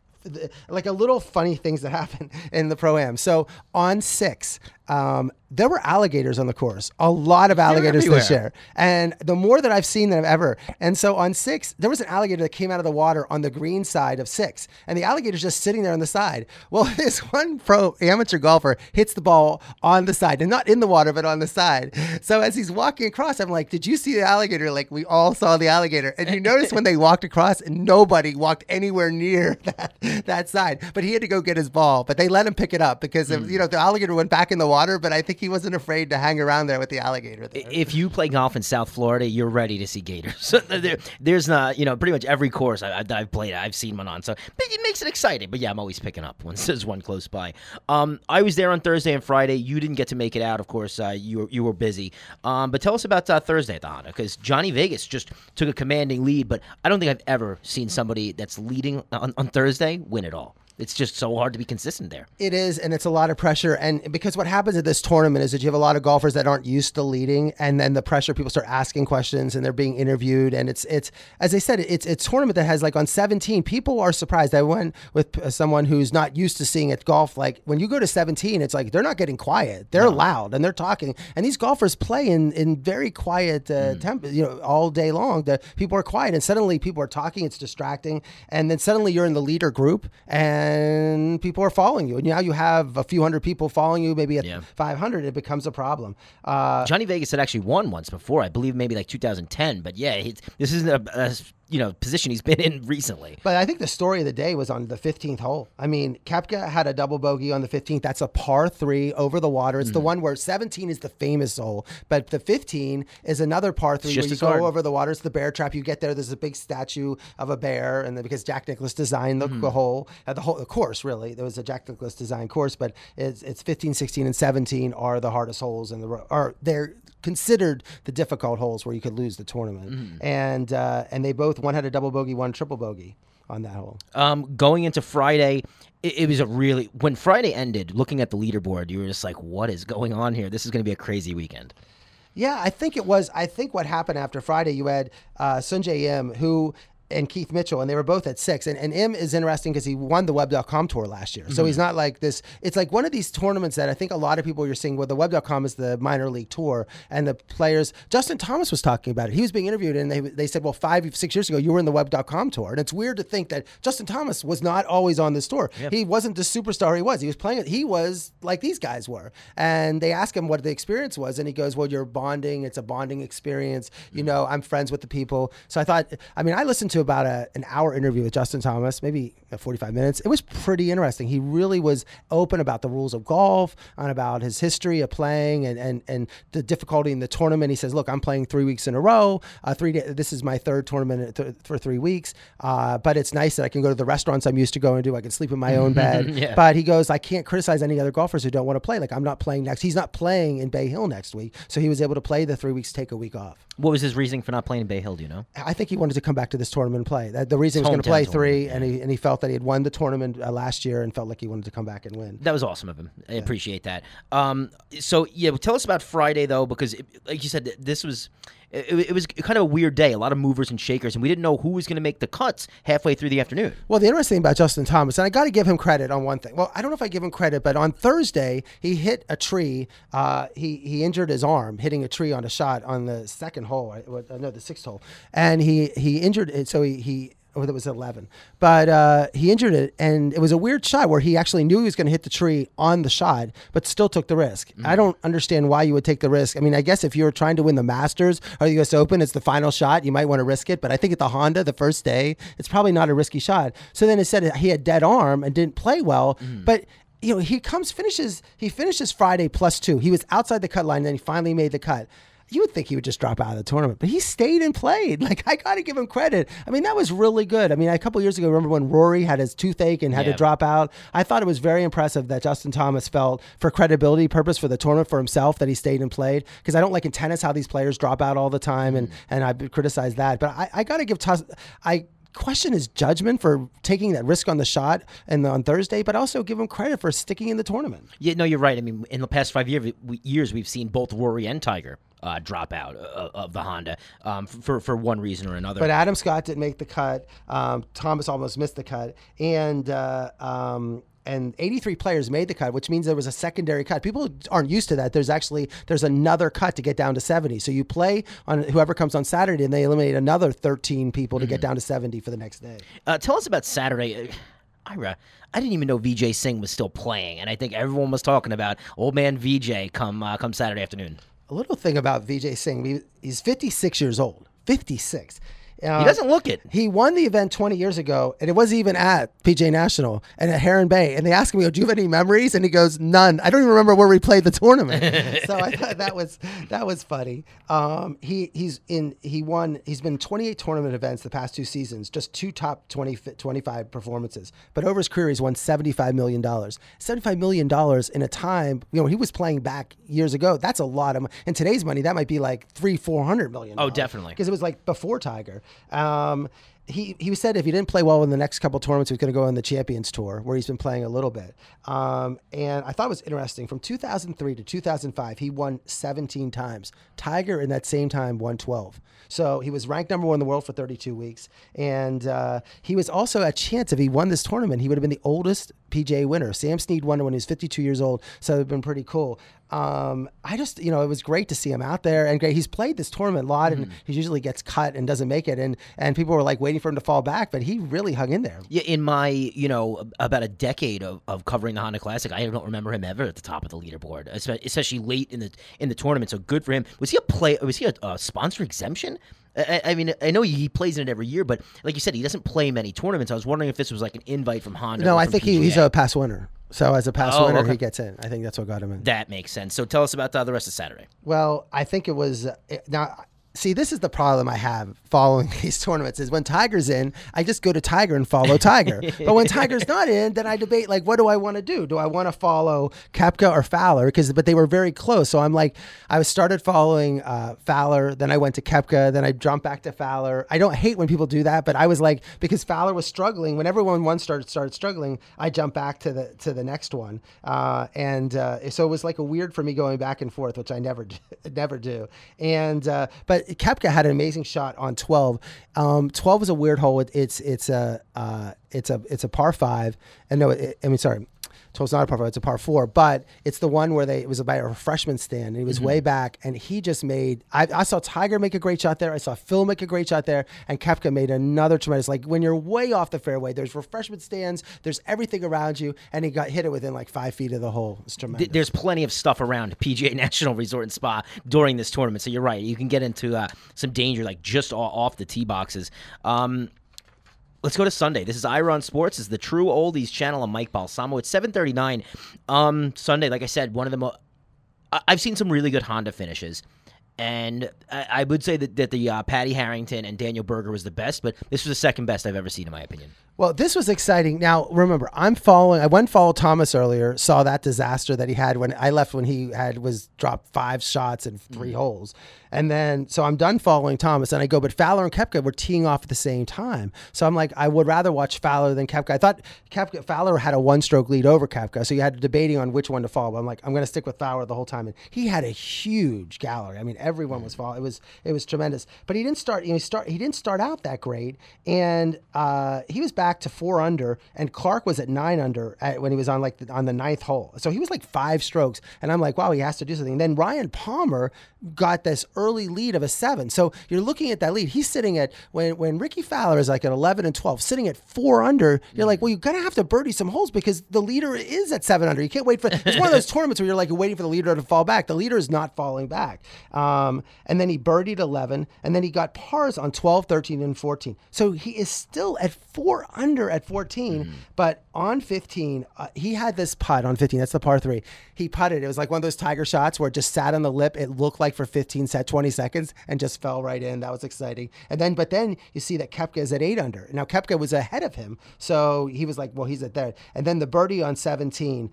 like a little funny things that happen in the pro am. So on six, um, there were alligators on the course, a lot of alligators this year. And the more that I've seen than I've ever. And so on six, there was an alligator that came out of the water on the green side of six, and the alligator's just sitting there on the side. Well, this one pro amateur golfer hits the ball on the side, and not in the water, but on the side. So as he's walking across, I'm like, "Did you see the alligator?" Like we all saw the alligator, and you notice when they walked across, nobody walked anywhere near that that side. But he had to go get his ball, but they let him pick it up because of, you know the alligator went back in the water. But I think he wasn't afraid to hang around there with the alligator. There. If you play golf in South Florida, you're ready to see gators. there, there's not, you know, pretty much every course I, I've played, I've seen one on. So it makes it exciting. But yeah, I'm always picking up when there's one close by. Um, I was there on Thursday and Friday. You didn't get to make it out, of course. Uh, you were, you were busy. Um, but tell us about uh, Thursday at the Honda because Johnny Vegas just took a commanding lead. But I don't think I've ever seen somebody that's leading on, on Thursday win it all. It's just so hard to be consistent there. It is, and it's a lot of pressure. And because what happens at this tournament is that you have a lot of golfers that aren't used to leading, and then the pressure, people start asking questions, and they're being interviewed. And it's it's as I said, it's it's a tournament that has like on 17, people are surprised. I went with someone who's not used to seeing at golf. Like when you go to 17, it's like they're not getting quiet; they're loud and they're talking. And these golfers play in in very quiet uh, temp, you know, all day long. The people are quiet, and suddenly people are talking. It's distracting, and then suddenly you're in the leader group, and people are following you. And now you have a few hundred people following you. Maybe at Yeah. 500, it becomes a problem. Uh, Johnny Vegas had actually won once before, I believe maybe like 2010. But yeah, this isn't a, a you know position he's been in recently. But I think the story of the day was on the 15th hole. I mean, Koepka had a double bogey on the 15th. That's a par three over the water. It's the Mm-hmm. one where 17 is the famous hole, but the 15 is another par three where you go hard. over the water. It's the bear trap. You get there. There's a big statue of a bear, and then because Jack Nicklaus designed the, Mm-hmm. the hole, uh, the whole the course really. There was a Jack Nicklaus design course, but it's, it's 15, 16, and 17 are the hardest holes in the are they're considered the difficult holes where you could lose the tournament. Mm-hmm. And uh, and they both one had a double bogey, one triple bogey on that hole. Um, going into Friday, it, it was a really when Friday ended. Looking at the leaderboard, you were just like, "What is going on here? This is going to be a crazy weekend." Yeah, I think it was. I think what happened after Friday, you had uh, Sungjae Im, who and Keith Mitchell, and they were both at six. And, and Im is interesting because he won the Web.com tour last year. So he's mm-hmm. not like this. It's like one of these tournaments that I think a lot of people you're seeing where the Web.com is the minor league tour, and the players. Justin Thomas was talking about it. He was being interviewed, and they, they said, well, five, six years ago, you were in the Web.com tour. And it's weird to think that Justin Thomas was not always on this tour. He wasn't the superstar he was. He was playing it. He was like these guys were. And they asked him what the experience was, and he goes, well, you're bonding. It's a bonding experience. You mm-hmm. know, I'm friends with the people. So I thought, I mean, I listened to about a, an hour interview with Justin Thomas, maybe 45 minutes. It was pretty interesting. He really was open about the rules of golf and about his history of playing and, and, and the difficulty in the tournament. He says, look, I'm playing three weeks in a row. Uh, three day, This is my third tournament th- for three weeks. Uh, but it's nice that I can go to the restaurants I'm used to going to. I can sleep in my own bed. Yeah. But he goes, I can't criticize any other golfers who don't want to play. Like I'm not playing next. He's not playing in Bay Hill next week. So he was able to play the three weeks, take a week off. What was his reasoning for not playing in Bay Hill? Do you know? I think he wanted to come back to this tournament and play. That the reason he was going to play tournament, three, and he and he felt that he had won the tournament uh, last year and felt like he wanted to come back and win. That was awesome of him. I appreciate that. Um, so yeah, tell us about Friday though, because it, like you said, this was it, it was kind of a weird day. A lot of movers and shakers, and we didn't know who was going to make the cuts halfway through the afternoon. Well, the interesting thing about Justin Thomas, and I got to give him credit on one thing. Well, I don't know if I give him credit, but on Thursday he hit a tree. Uh, he he injured his arm hitting a tree on a shot on the second hole. What- uh, No, the sixth hole, and he he injured it. So he he. Oh, that was 11. But uh, he injured it, and it was a weird shot where he actually knew he was going to hit the tree on the shot, but still took the risk. I don't understand why you would take the risk. I mean, I guess if you're trying to win the Masters or the U.S. Open, it's the final shot. You might want to risk it. But I think at the Honda, the first day, it's probably not a risky shot. So then it said he had dead arm and didn't play well. But you know, he comes finishes he finishes Friday plus two. He was outside the cut line, and then he finally made the cut. You would think he would just drop out of the tournament, but he stayed and played. Like I got to give him credit. I mean, that was really good. I mean, a couple years ago, remember when Rory had his toothache and had Yeah. to drop out? I thought it was very impressive that Justin Thomas felt, for credibility purpose for the tournament for himself, that he stayed and played. Because I don't like in tennis how these players drop out all the time, and mm. and I criticize that. But I, I got to give I question his judgment for taking that risk on the shot and on Thursday, but also give him credit for sticking in the tournament. Yeah, no, you're right. I mean, in the past five year, we, years, we've seen both Rory and Tiger uh, drop out uh, of the Honda um, for for one reason or another. But Adam Scott didn't make the cut. Um, Thomas almost missed the cut, and uh, um, and 83 players made the cut, which means there was a secondary cut. People aren't used to that. There's actually there's another cut to get down to 70. So you play on whoever comes on Saturday, and they eliminate another 13 people to get down to 70 for the next day. Uh, tell us about Saturday. Uh, Ira, I didn't even know Vijay Singh was still playing, and I think everyone was talking about old man Vijay come uh, come Saturday afternoon. A little thing about Vijay Singh. He's 56 years old. 56. Uh, He doesn't look it. He won the event 20 years ago, and it wasn't even at PGA National and at Heron Bay. And they asked me, oh, "Do you have any memories?" And he goes, "None. I don't even remember where we played the tournament." so I thought that was that was funny. Um, he he's in he won. He's been 28 tournament events the past two seasons, just two top 20 25 performances. But over his career, he's won 75 million dollars. 75 million dollars in a time you know he was playing back years ago. That's a lot of money. In today's money, that might be like three 400 million. Oh, definitely. because it was like before Tiger. Um, he he said if he didn't play well in the next couple tournaments, he was going to go on the Champions Tour, where he's been playing a little bit. Um, and I thought it was interesting. From 2003 to 2005, he won 17 times. Tiger in that same time won 12. So he was ranked number one in the world for 32 weeks, and uh, he was also a chance if he won this tournament, he would have been the oldest PGA winner. Sam Snead won when he was 52 years old, so it would have been pretty cool. Um, I just, you know, it was great to see him out there, and great. He's played this tournament a lot, and he usually gets cut and doesn't make it, and and people were like waiting for him to fall back, but he really hung in there. Yeah, in my you know about a decade of, of covering the Honda Classic, I don't remember him ever at the top of the leaderboard, especially late in the in the tournament. So good for him. Was he a play? Was he a, a sponsor exemption? I, I mean, I know he plays in it every year, but like you said, he doesn't play many tournaments. I was wondering if this was like an invite from Honda. No, I think he, he's a past winner. So as a past Oh, winner, okay. he gets in. I think that's what got him in. That makes sense. So tell us about uh, the rest of Saturday. Well, I think it was uh, now. See, this is the problem I have following these tournaments is when Tiger's in, I just go to Tiger and follow Tiger. but when Tiger's not in, then I debate like, what do I want to do? Do I want to follow Koepka or Fowler? Because but they were very close. So I'm like, I started following uh, Fowler, then I went to Koepka, then I jumped back to Fowler. I don't hate when people do that, but I was like, because Fowler was struggling. When everyone one started started struggling, I jumped back to the to the next one, uh, and uh, so it was like a weird for me going back and forth, which I never do, never do. And uh, but Koepka had an amazing shot on 12. Um, 12 is a weird hole. It, it's it's a uh, it's a it's a par five, and no, it, I mean sorry. 12's not a par five, it's a par four, but it's the one where they it was by a refreshment stand and he was way back and he just made I, I saw Tiger make a great shot there, I saw Phil make a great shot there, and Koepka made another tremendous like when you're way off the fairway, there's refreshment stands, there's everything around you, and he got hit it within like five feet of the hole. It's tremendous. There's plenty of stuff around PGA National Resort and Spa during this tournament, so you're right. You can get into uh, some danger, like just off the tee boxes. Um, let's go to Sunday. This is Ira on Sports. This is the True Oldies channel on Mike Balsamo. It's 7:39. Um, Sunday, like I said, one of the most. I've seen some really good Honda finishes. And I, I would say that, that the uh, Patty Harrington and Daniel Berger was the best, but this was the second best I've ever seen, in my opinion. Well, this was exciting. Now, remember, I'm following. I went follow Thomas earlier. Saw that disaster that he had when I left when he had was dropped five shots and 3 holes, and then so I'm done following Thomas, and I go. But Fowler and Koepka were teeing off at the same time, so I'm like, I would rather watch Fowler than Koepka. I thought Koepka Fowler had a one stroke lead over Koepka, so you had debating on which one to follow. But I'm like, I'm going to stick with Fowler the whole time, and he had a huge gallery. I mean, everyone was following. It was it was tremendous. But he didn't start. You know, he start he didn't start out that great, and uh, he was back to four under, and Clark was at nine under at, when he was on like the, on the ninth hole. So he was like five strokes, and I'm like, wow, he has to do something. And then Ryan Palmer got this early lead of a seven. So you're looking at that lead. He's sitting at when when Rickie Fowler is like at 11 and 12, sitting at four under. You're like, well, you're gonna have to birdie some holes because the leader is at seven under. You can't wait for. It's one of those tournaments where you're like waiting for the leader to fall back. The leader is not falling back. Um, and then he birdied 11, and then he got pars on 12, 13, and 14. So he is still at four under at 14, but on 15, uh, he had this putt on 15. That's the par three. He putted. It was like one of those tiger shots where it just sat on the lip. It looked like for 15 set 20 seconds and just fell right in. That was exciting. And then, but then you see that Koepka is at eight under. Now Koepka was ahead of him, so he was like, well, he's at there. And then the birdie on 17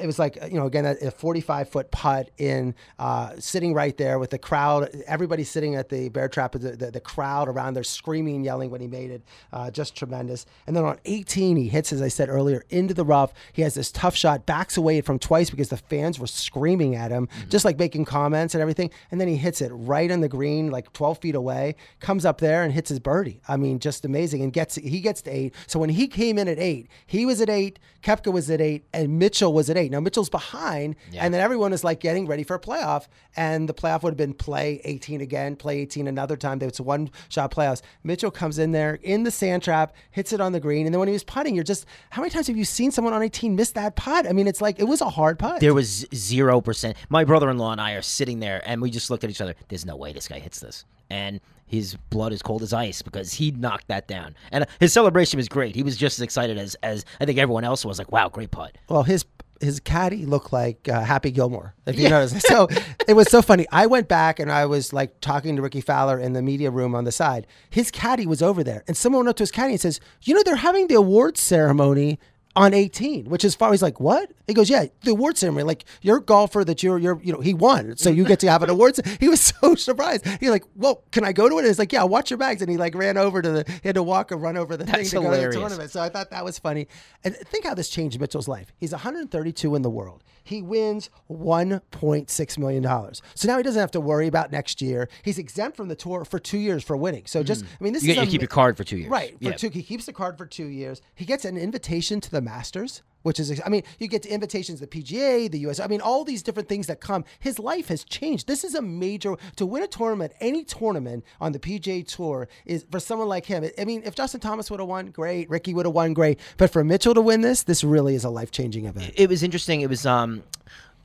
it was like you know again a 45 foot putt in uh, sitting right there with the crowd everybody sitting at the bear trap the, the, the crowd around there screaming yelling when he made it uh, just tremendous. And then on 18 he hits as i said earlier into the rough. He has this tough shot backs away from twice because the fans were screaming at him mm-hmm. just like making comments and everything. And then he hits it right on the green like 12 feet away comes up there and hits his birdie. I mean just amazing. And gets he gets to eight. So when he came in at eight he was at eight Koepka was at eight and mitchell was at eight now Mitchell's behind, yeah. and then everyone is like getting ready for a playoff, and the playoff would have been play 18 again, play 18 another time. It's one shot playoffs. Mitchell comes in there in the sand trap, hits it on the green, and then when he was putting, you're just how many times have you seen someone on 18 miss that putt? I mean, it's like it was a hard putt. There was zero percent. My brother-in-law and I are sitting there, and we just looked at each other. There's no way this guy hits this, and his blood is cold as ice because he knocked that down. And his celebration was great. He was just as excited as as I think everyone else was. Like, wow, great putt. Well, his his caddy looked like uh, Happy Gilmore, if you yeah. notice. So it was so funny. I went back and I was like talking to Rickie Fowler in the media room on the side. His caddy was over there, and someone went up to his caddy and says, "You know, they're having the awards ceremony on 18, which is far. He's like, what? He goes, yeah, the award ceremony. Like you're a golfer that you're, you're, you know, he won, so you get to have an award. He was so surprised. He's like, well, can I go to it? And he's like, yeah, watch your bags. And he like ran over to the, he had to walk or run over the That's thing to hilarious. go to the tournament. So I thought that was funny. And think how this changed Mitchell's life. He's 132 in the world. He wins 1.6 million dollars. So now he doesn't have to worry about next year. He's exempt from the tour for two years for winning. So just, hmm. I mean, this you is get, you keep your card for two years, right? For yeah. two, he keeps the card for two years. He gets an invitation to the Masters which is I mean, you get to invitations to the PGA, the US. I mean, all these different things that come. His life has changed. This is a major to win a tournament, any tournament on the PGA Tour is for someone like him. I mean, if Justin Thomas would have won, great. Rickie would have won, great. But for Mitchell to win this, this really is a life changing event. It was interesting. It was um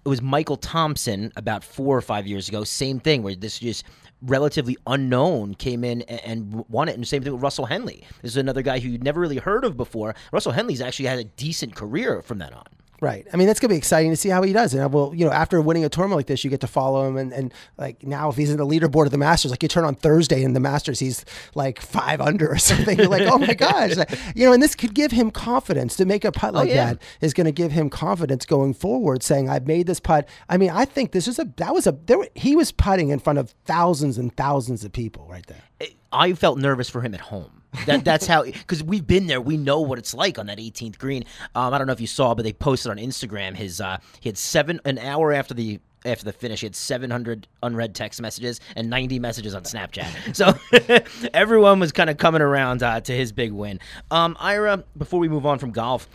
it was Michael Thompson about four or five years ago. Same thing where this just relatively unknown came in and, won it. And the same thing with Russell Henley. This is another guy who you'd never really heard of before. Russell Henley's actually had a decent career from that on. Right. I mean, that's gonna be exciting to see how he does. And uh, well, you know, after winning a tournament like this, you get to follow him. And, and like now, if he's in the leaderboard of the Masters, like you turn on Thursday in the Masters, he's like five under or something. You're like, oh my gosh, you know. And this could give him confidence to make a putt oh, like oh, yeah. that is going to give him confidence going forward, saying, "I've made this putt." I mean, I think this is a that was a there. He was putting in front of thousands and thousands of people right there. I felt nervous for him at home. That that's how because we've been there. We know what it's like on that 18th green. Um, I don't know if you saw, but they posted on Instagram his uh, he had seven an hour after the after the finish, he had 700 unread text messages and 90 messages on Snapchat. So everyone was kind of coming around uh, to his big win. Um, Ira, before we move on from golf,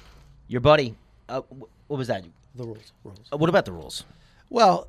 your buddy, uh, what was that? The rules. rules. Uh, what about the rules? Well,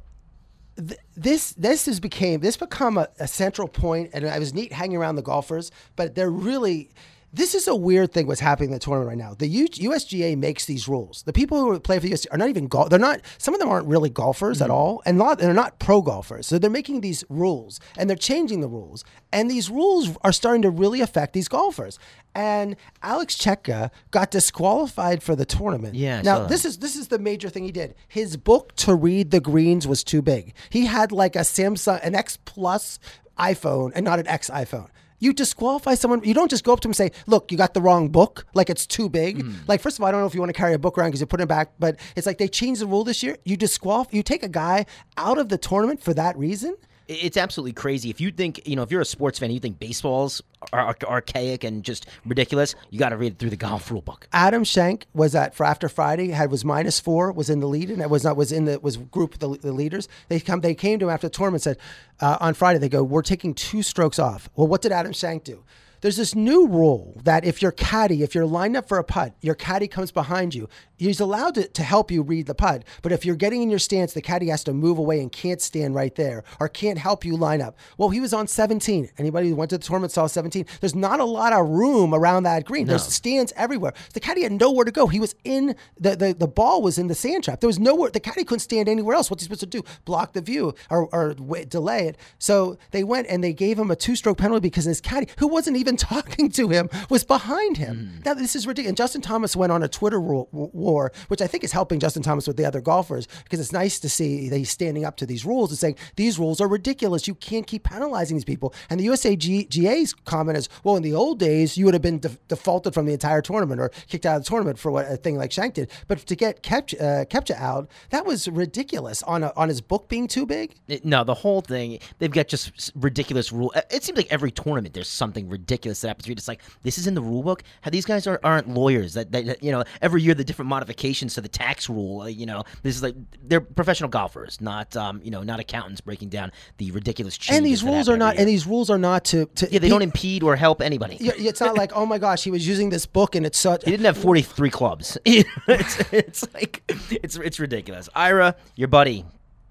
this this has became this become a, a central point, and I was neat hanging around the golfers, but they're really this is a weird thing what's happening in the tournament right now. The U- USGA makes these rules. The people who play for the USGA are not even golf. They're not. Some of them aren't really golfers mm-hmm. at all, and not they're not pro golfers. So they're making these rules and they're changing the rules, and these rules are starting to really affect these golfers. And Alex Cejka got disqualified for the tournament. Yeah. now this is this is the major thing he did. His book to read the greens was too big. He had like a Samsung, an X Plus iPhone, and not an X iPhone you disqualify someone. You don't just go up to them and say, "Look, you got the wrong book. Like it's too big." Mm. Like first of all, I don't know if you want to carry a book around because you put it back, but it's like they changed the rule this year. You disqualify. You take a guy out of the tournament for that reason. It's absolutely crazy. If you think, you know, if you're a sports fan, you think baseball's are archaic and just ridiculous, you got to read through the golf rule book. Adam Schenk was at for after Friday had was minus four, was in the lead, and it was not was in the was group the, the leaders. They come they came to him after the tournament said uh, on Friday they go we're taking two strokes off. Well, what did Adam Schenk do? There's this new rule that if your caddy, if you're lined up for a putt, your caddy comes behind you. He's allowed to, to help you read the putt, but if you're getting in your stance, the caddy has to move away and can't stand right there or can't help you line up. Well, he was on 17. Anybody who went to the tournament saw 17. There's not a lot of room around that green. No. There's stands everywhere. The caddy had nowhere to go. He was in the, the the ball was in the sand trap. There was nowhere. The caddy couldn't stand anywhere else. What's he supposed to do? Block the view or, or wait, delay it. So they went and they gave him a two stroke penalty because his caddy, who wasn't even talking to him was behind him. Now this is ridiculous. And Justin Thomas went on a Twitter war, which I think is helping Justin Thomas with the other golfers because it's nice to see that he's standing up to these rules and saying these rules are ridiculous. You can't keep penalizing these people. And the USGA's comment is, well, in the old days, you would have been de- defaulted from the entire tournament or kicked out of the tournament for what a thing like Schenk did. But to get uh, Cejka out, that was ridiculous on a, on his book being too big. It- no, the whole thing, they've got just ridiculous rule. uh, It seems like every tournament there's something ridiculous that happens. You're just like, this is in the rule book. How these guys are, aren't lawyers. That, that that, you know, every year the different modifications to the tax rule. uh, You know, this is like they're professional golfers, not um, you know, not accountants breaking down the ridiculous. And these rules are not. And these rules are not to. to yeah, they he- don't impede or help anybody. Yeah, It's not like, oh my gosh, he was using this book and it's such. He didn't have 43 clubs. it's, it's like it's it's ridiculous. Ira, your buddy,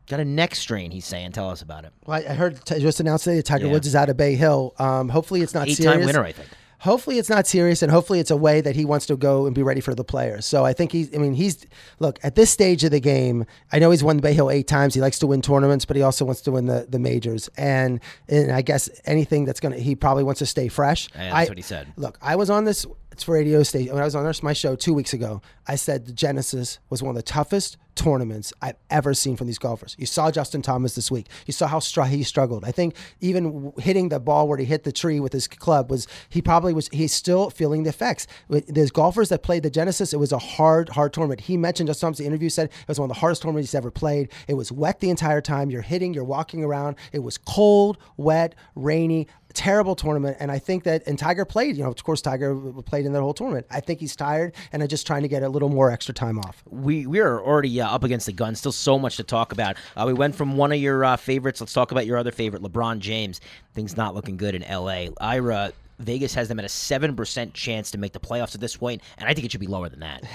got a neck strain. He's saying. Tell us about it. Well, I heard t- just announced today that Tiger Yeah. Woods is out of Bay Hill. Um, hopefully, it's not Eight-time serious. winner, I think. Hopefully, it's not serious, and hopefully, it's a way that he wants to go and be ready for the players. So I think he's. I mean, he's look at this stage of the game. I know he's won Bay Hill eight times. He likes to win tournaments, but he also wants to win the, the majors. And and I guess anything that's gonna, he probably wants to stay fresh. Yeah, that's I- what he said. Look, I was on this it's for radio station when I was on my show two weeks ago. I said the Genesis was one of the toughest tournaments I've ever seen from these golfers. You saw Justin Thomas this week. You saw how str- he struggled. I think even hitting the ball where he hit the tree with his club was he probably was he's still feeling the effects. There's golfers that played the Genesis. It was a hard, hard tournament. He mentioned Justin Thomas. The interview said it was one of the hardest tournaments he's ever played. It was wet the entire time. You're hitting. You're walking around. It was cold, wet, rainy terrible tournament. And I think that, and Tiger played, you know, of course, Tiger played in that whole tournament. I think he's tired and I'm just trying to get a little more extra time off. we we are already uh, up against the gun. Still so much to talk about. Uh, we went from one of your uh, favorites. Let's talk about your other favorite, LeBron James. Things not looking good in L.A. Ira. Vegas has them at a seven percent chance to make the playoffs at this point, and I think it should be lower than that.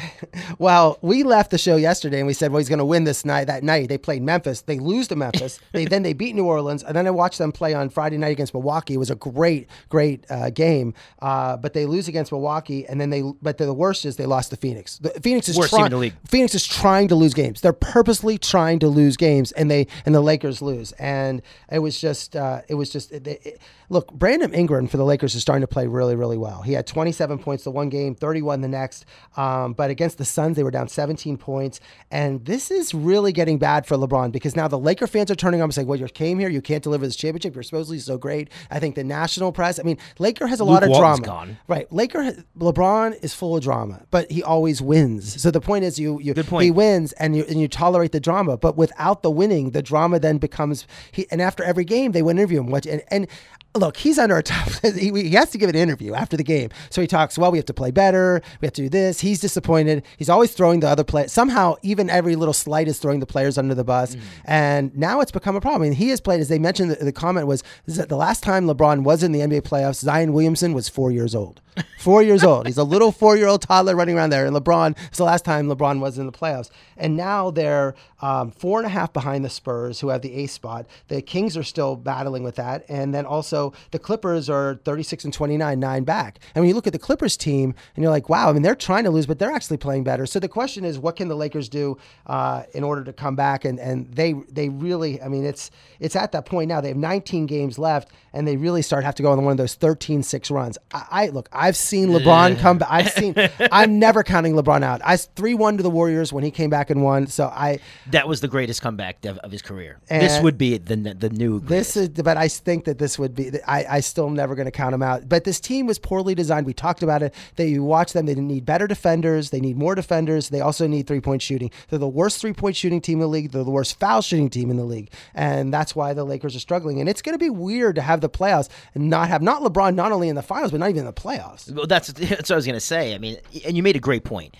Well, we left the show yesterday and we said, well, he's going to win this night. That night, they played Memphis. They lose to Memphis. they then they beat New Orleans, and then I watched them play on Friday night against Milwaukee. It was a great, great uh, game, uh, but they lose against Milwaukee, and then they. But the worst is they lost to Phoenix. The, Phoenix is Worst team trying. in the league. Phoenix is trying to lose games. They're purposely trying to lose games, and they and the Lakers lose. And it was just, uh, it was just. It, it, look, Brandon Ingram for the Lakers is starting to play really, really well. He had 27 points the one game, 31 the next. Um, but against the Suns, they were down 17 points. And this is really getting bad for LeBron because now the Laker fans are turning on and saying, "Well, you came here, you can't deliver this championship. You're supposedly so great." I think the national press. I mean, Laker has a lot of Walton's drama. gone. Right. Laker LeBron is full of drama, but he always wins. So the point is you you Good point. he wins and you and you tolerate the drama, but without the winning, the drama then becomes he and after every game they would interview him what and and Look, he's under a tough. He, he has to give an interview after the game, so he talks. Well, we have to play better. We have to do this. He's disappointed. He's always throwing the other play. Somehow, even every little slight is throwing the players under the bus, Mm. and now it's become a problem. I mean, he has played. As they mentioned, the, the comment was that the last time LeBron was in the NBA playoffs, Zion Williamson was four years old. Four years old. He's a little four-year-old toddler running around there. And LeBron, it's the last time LeBron was in the playoffs. And now they're um, four and a half behind the Spurs, who have the eighth spot. The Kings are still battling with that. And then also the Clippers are 36 and 29, nine back. And when you look at the Clippers team, and you're like, wow, I mean, they're trying to lose, but they're actually playing better. So the question is, what can the Lakers do uh, in order to come back? And and they they really, I mean, it's it's at that point now. They have 19 games left, and they really start have to go on one of those 13-6 runs. I, I look, I've seen LeBron come back. I've seen. I'm never counting LeBron out. I three one to the Warriors when he came back and won. So I That was the greatest comeback of, of his career. this would be the the new. this is, but I think that this would be. I, I still am never going to count him out. But this team was poorly designed. We talked about it. They you watch them. They need better defenders. They need more defenders. They also need three point shooting. They're the worst three point shooting team in the league. They're the worst foul shooting team in the league, and that's why the Lakers are struggling. And it's going to be weird to have the playoffs and not have not LeBron not only in the finals but not even in the playoffs. Well, that's that's what I was gonna say. I mean, and you made a great point.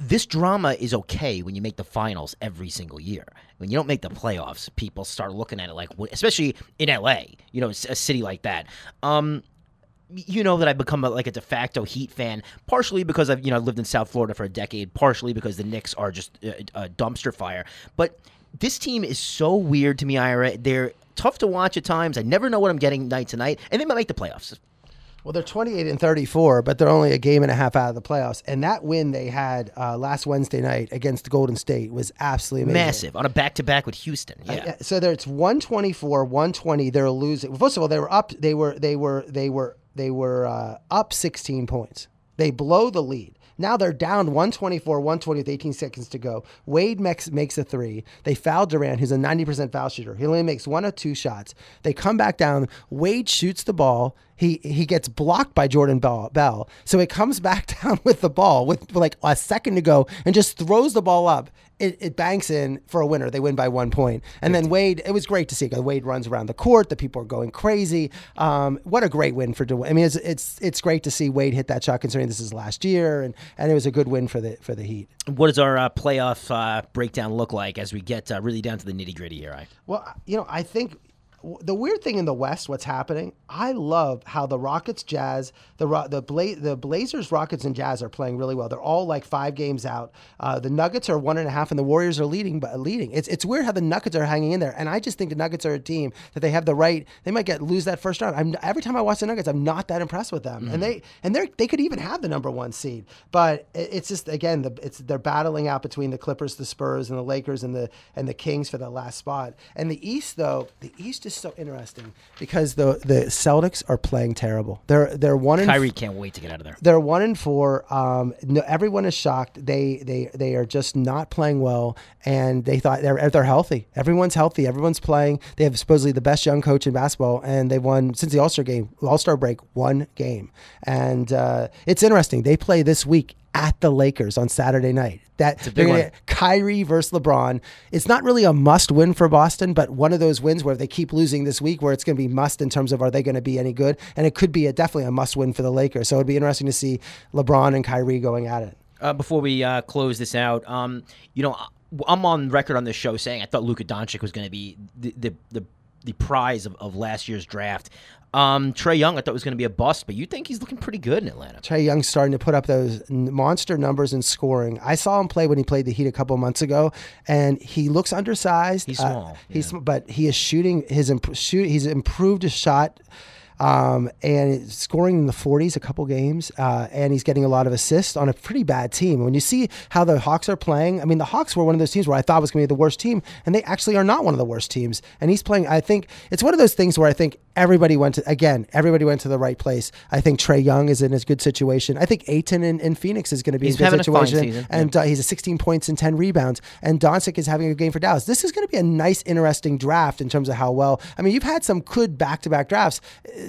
This drama is okay when you make the finals every single year. When you don't make the playoffs, people start looking at it like, especially in LA, you know, a city like that. Um, you know that I've become a, like a de facto Heat fan, partially because I've you know lived in South Florida for a decade, partially because the Knicks are just a, a dumpster fire. But this team is so weird to me, Ira. They're tough to watch at times. I never know what I'm getting night to night, and they might make the playoffs. Well, they're 28 and 34, but they're only a game and a half out of the playoffs. And that win they had uh, last Wednesday night against Golden State was absolutely amazing. Massive on a back to back with Houston. Yeah. Yeah, So there, it's 124, 120. They're losing. First of all, they were up. They were. They were. They were. they were uh, up 16 points. They blow the lead. Now they're down 124, 120 with 18 seconds to go. Wade makes, makes a three. They foul Durant, who's a 90% foul shooter. He only makes one or two shots. They come back down. Wade shoots the ball. He he gets blocked by Jordan Bell. Bell. So it comes back down with the ball with like a second to go and just throws the ball up. It, it banks in for a winner. They win by one point. And then Wade, it was great to see. Wade runs around the court. The people are going crazy. Um, what a great win for Dwayne. I mean, it's, it's it's great to see Wade hit that shot considering this is last year, and, and it was a good win for the for the Heat. What does our uh, playoff uh, breakdown look like as we get uh, really down to the nitty gritty here? I Well, you know, I think w- the weird thing in the West, what's happening, I love how the Rockets, Jazz, the the Bla- the Blazers, Rockets, and Jazz are playing really well. They're all like five games out. Uh, the Nuggets are one and a half, and the Warriors are leading. But leading, it's it's weird how the Nuggets are hanging in there. And I just think the Nuggets are a team that they have the right. They might get lose that first round. I'm every time I watch the Nuggets, I'm not that impressed with them. And they and they they could even have the number one seed. But it- it's just again, the, it's they're battling out between the Clippers, the Spurs, and the Lakers, and the and the Kings for the last spot. And the East, though, the East is so interesting because the the Celtics are playing terrible. They're they're one in Kyrie can't wait to get out of there. they're one and four. Um, no, everyone is shocked. They they they are just not playing well, and they thought they're they're healthy. Everyone's healthy. Everyone's playing. They have supposedly the best young coach in basketball, and they won since the All Star game, All Star break, one game. And uh, it's interesting. They play this week at the Lakers on Saturday night. That they're one. get Kyrie versus LeBron. It's not really a must win for Boston, but one of those wins where they keep losing this week, where it's going to be must in terms of are they going to be any good, and it could be a, definitely a must win for the Lakers. So it'd be interesting to see LeBron and Kyrie going at it. Uh, before we uh, close this out, um, you know, I'm on record on this show saying I thought Luka Doncic was going to be the the, the the prize of, of last year's draft. Um, Trae Young, I thought was going to be a bust, but you think he's looking pretty good in Atlanta. Trae Young's starting to put up those monster numbers in scoring. I saw him play when he played the Heat a couple months ago, and he looks undersized. He's Uh, small, he's sm- but he is shooting his imp- shoot. He's improved his shot. Um, and scoring in the 40s a couple games, uh, and he's getting a lot of assists on a pretty bad team. When you see how the Hawks are playing, I mean, the Hawks were one of those teams where I thought was going to be the worst team, and they actually are not one of the worst teams. And he's playing. I think it's one of those things where I think everybody went to again, everybody went to the right place. I think Trae Young is in a good situation. I think Ayton in, in Phoenix is going to be He's in a good a situation, season, and uh, he's a 16 points and 10 rebounds. And Doncic is having a game for Dallas. This is going to be a nice, interesting draft in terms of how well. I mean, you've had some good back-to-back drafts.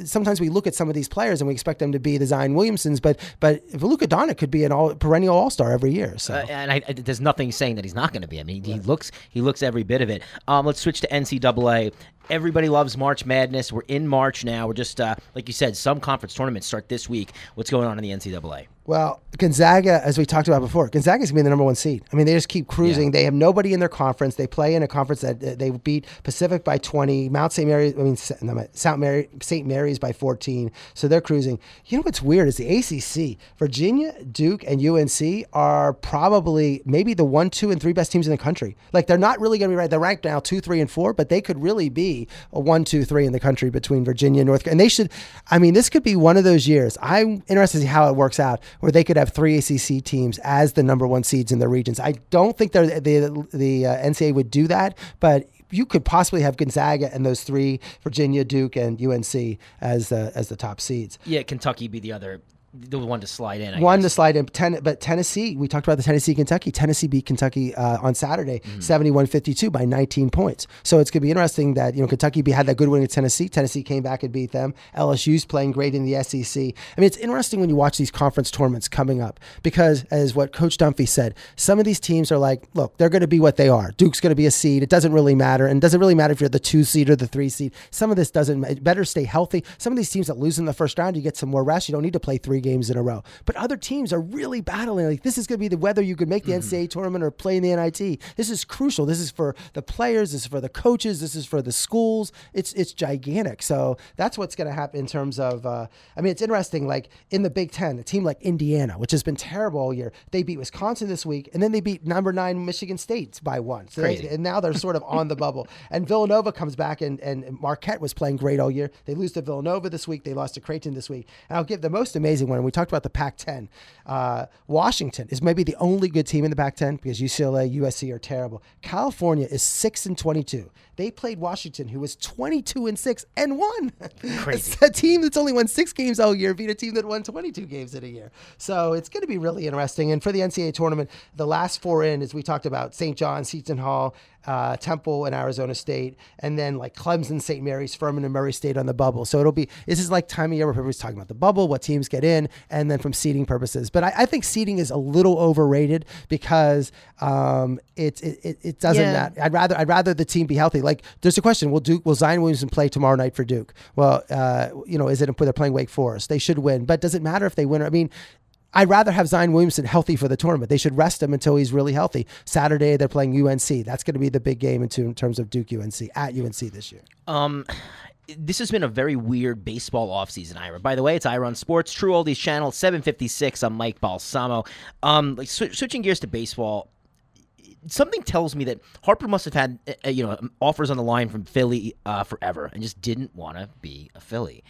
Sometimes we look at some of these players and we expect them to be the Zion Williamsons, but but Luka Doncic could be an all perennial All Star every year. So. Uh, and I, I, there's nothing saying that he's not going to be. I mean, he looks he looks every bit of it. Um, let's switch to NCAA. Everybody loves March Madness. We're in March now. We're just uh, like you said. Some conference tournaments start this week. What's going on in the NCAA? Well, Gonzaga, as we talked about before, Gonzaga is going to be the number one seed. I mean, they just keep cruising. Yeah. They have nobody in their conference. They play in a conference that uh, they beat Pacific by 20, Mount St. Mary's, I mean. St. Mary, St. Mary's by 14. So they're cruising. You know what's weird is the ACC, Virginia, Duke, and UNC are probably maybe the one, two, and three best teams in the country. Like, they're not really going to be right. They're ranked now two, three, and four, but they could really be a one, two, three in the country between Virginia and North Carolina. And they should, I mean, this could be one of those years. I'm interested to see how it works out where they could have three ACC teams as the number one seeds in their regions. I don't think they're, the the uh, NCAA would do that, but you could possibly have Gonzaga and those three Virginia, Duke, and UNC as the as the top seeds. Yeah, Kentucky be the other, the one to slide in. I One to slide in, ten, but Tennessee, we talked about the Tennessee Kentucky. Tennessee beat Kentucky uh, on Saturday, Mm-hmm. 71 52 by 19 points. So it's going to be interesting that, you know, Kentucky had that good win against Tennessee. Tennessee came back and beat them. LSU's playing great in the SEC. I mean, it's interesting when you watch these conference tournaments coming up because, as what Coach Dunphy said, some of these teams are like, look, they're going to be what they are. Duke's going to be a seed. It doesn't really matter. And it doesn't really matter if you're the two seed or the three seed. Some of this doesn't, it better stay healthy. Some of these teams that lose in the first round, you get some more rest. You don't need to play three games in a row. But other teams are really battling. Like this is going to be the whether you could make the NCAA tournament or play in the NIT. This is crucial. This is for the players. This is for the coaches. This is for the schools. It's it's gigantic. So that's what's going to happen in terms of. Uh, I mean, it's interesting. Like in the Big Ten, a team like Indiana, which has been terrible all year, they beat Wisconsin this week, and then they beat number nine Michigan State by one. So they- Crazy. and now they're sort of on the bubble. And Villanova comes back, and, and Marquette was playing great all year. They lose to Villanova this week. They lost to Creighton this week. And I'll give the most amazing And we talked about the Pac-10. Uh, Washington is maybe the only good team in the Pac-10 because UCLA, USC are terrible. California is six and 22. They played Washington, who was 22 and six and won. Crazy. a team that's only won six games all year beat a team that won 22 games in a year. So it's going to be really interesting. And for the NCAA tournament, the last four in, as we talked about, St. John's, Seton Hall, uh, Temple, and Arizona State, and then like Clemson, St. Mary's, Furman, and Murray State on the bubble. So it'll be this is like time of year where everybody's talking about the bubble, what teams get in, and then from seeding purposes. But I, I think seeding is a little overrated because um, it, it it doesn't Yeah. matter. I'd rather I'd rather the team be healthy. Like there's a question: Will Duke will Zion Williamson play tomorrow night for Duke? Well, uh, you know, is it they're playing Wake Forest? They should win, but does it matter if they win? I mean. I'd rather have Zion Williamson healthy for the tournament. They should rest him until he's really healthy. Saturday they're playing UNC. That's going to be the big game in, terms of Duke UNC at UNC this year. Um, this has been a very weird baseball offseason, Ira. By the way, it's Ira on Sports, True Oldies Channel, 756. I'm Mike Balsamo. Um, like sw- switching gears to baseball, something tells me that Harper must have had uh, uh, you know offers on the line from Philly uh, forever and just didn't want to be a Philly.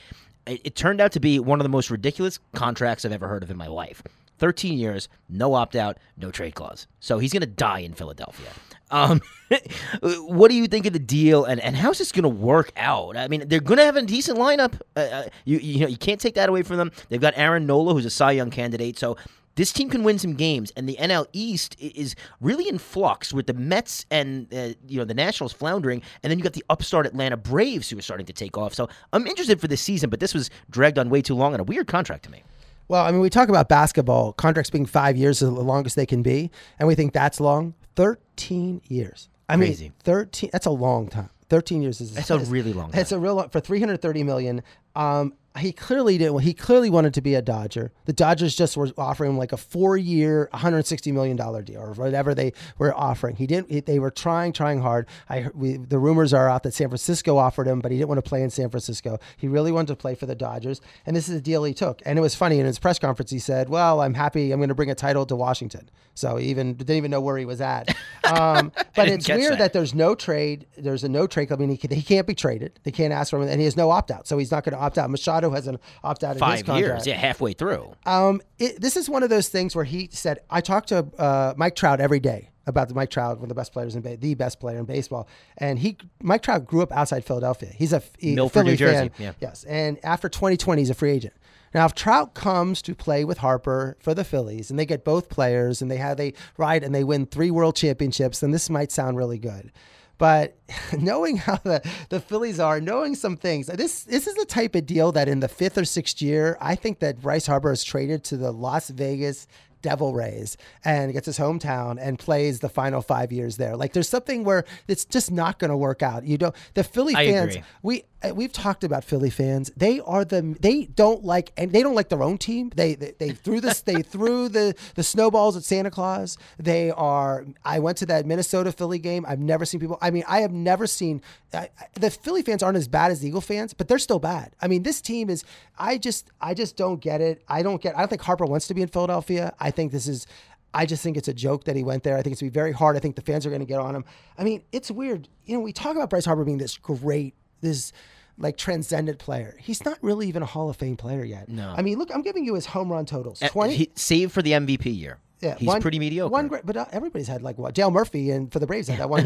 It, it turned out to be one of the most ridiculous contracts I've ever heard of in my life. 13 years, no opt out, no trade clause. So he's going to die in Philadelphia. Um, what do you think of the deal, and, and how's this going to work out? I mean, they're going to have a decent lineup. Uh, uh, you you know you can't take that away from them. They've got Aaron Nola, who's a Cy Young candidate. So this team can win some games, and the NL East is really in flux with the Mets and uh, you know the Nationals floundering, and then you got the upstart Atlanta Braves who are starting to take off. So I'm interested for this season, but this was dragged on way too long and a weird contract to me. Well, I mean, we talk about basketball contracts being five years is the longest they can be, and we think that's long. Thirteen years. I Crazy. mean, thirteen. That's a long time. Thirteen years is That's a really long It's a real long, for three hundred thirty million. Um, he clearly didn't. He clearly wanted to be a Dodger. The Dodgers just were offering him like a four-year, one hundred sixty million dollar deal or whatever they were offering. He didn't. he- They were trying, trying hard. I we, the rumors are out that San Francisco offered him, but he didn't want to play in San Francisco. He really wanted to play for the Dodgers, and this is the deal he took. And it was funny in his press conference. He said, "Well, I'm happy. I'm going to bring a title to Washington." So he even didn't even know where he was at. Um, but it's weird that. that there's no trade. There's a no trade. I mean, he, he can't be traded. They can't ask for him, and he has no opt out. So he's not going to opt out. Machado has an opt out Five years, yeah, halfway through. Um, it, this is one of those things where he said, "I talk to uh, Mike Trout every day about the Mike Trout, one of the best players in ba- the best player in baseball." And he, Mike Trout, grew up outside Philadelphia. He's a he- Milford, Philly New Jersey, fan. yeah. Yes, and after 2020, he's a free agent. Now, if Trout comes to play with Harper for the Phillies, and they get both players, and they have they ride and they win three World Championships, then this might sound really good. But knowing how the, the Phillies are, knowing some things, this this is the type of deal that in the fifth or sixth year, I think that Bryce Harper is traded to the Las Vegas Devil Rays and gets his hometown and plays the final five years there. Like there's something where it's just not going to work out. You don't. The Philly fans, we Uh, we've talked about Philly fans. They are the they don't like and they don't like their own team. They they, they threw this they threw the the snowballs at Santa Claus. They are. I went to that Minnesota Philly game. I've never seen people. I mean, I have never seen I, I- the Philly fans aren't as bad as the Eagle fans, but they're still bad. I mean, this team is. I just I just don't get it. I don't get. I don't think Harper wants to be in Philadelphia. I think this is. I just think it's a joke that he went there. I think it's going to be very hard. I think the fans are going to get on him. I mean, it's weird. You know, we talk about Bryce Harper being this great, this like transcendent player. He's not really even a Hall of Fame player yet. No. I mean, look, I'm giving you his home run totals. Uh, 20 he, save for the MVP year. Yeah, he's one- pretty mediocre. One great, but uh, everybody's had like what? Dale Murphy and for the Braves had that one.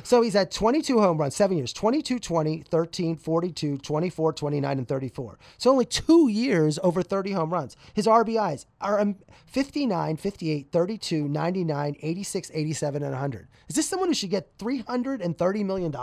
so he's had 22 home runs, seven years 22, 20, 13, 42, 24, 29, and 34. So only two years over 30 home runs. His RBIs are um, 59, 58, 32, 99, 86, 87, and 100. Is this someone who should get $330 million?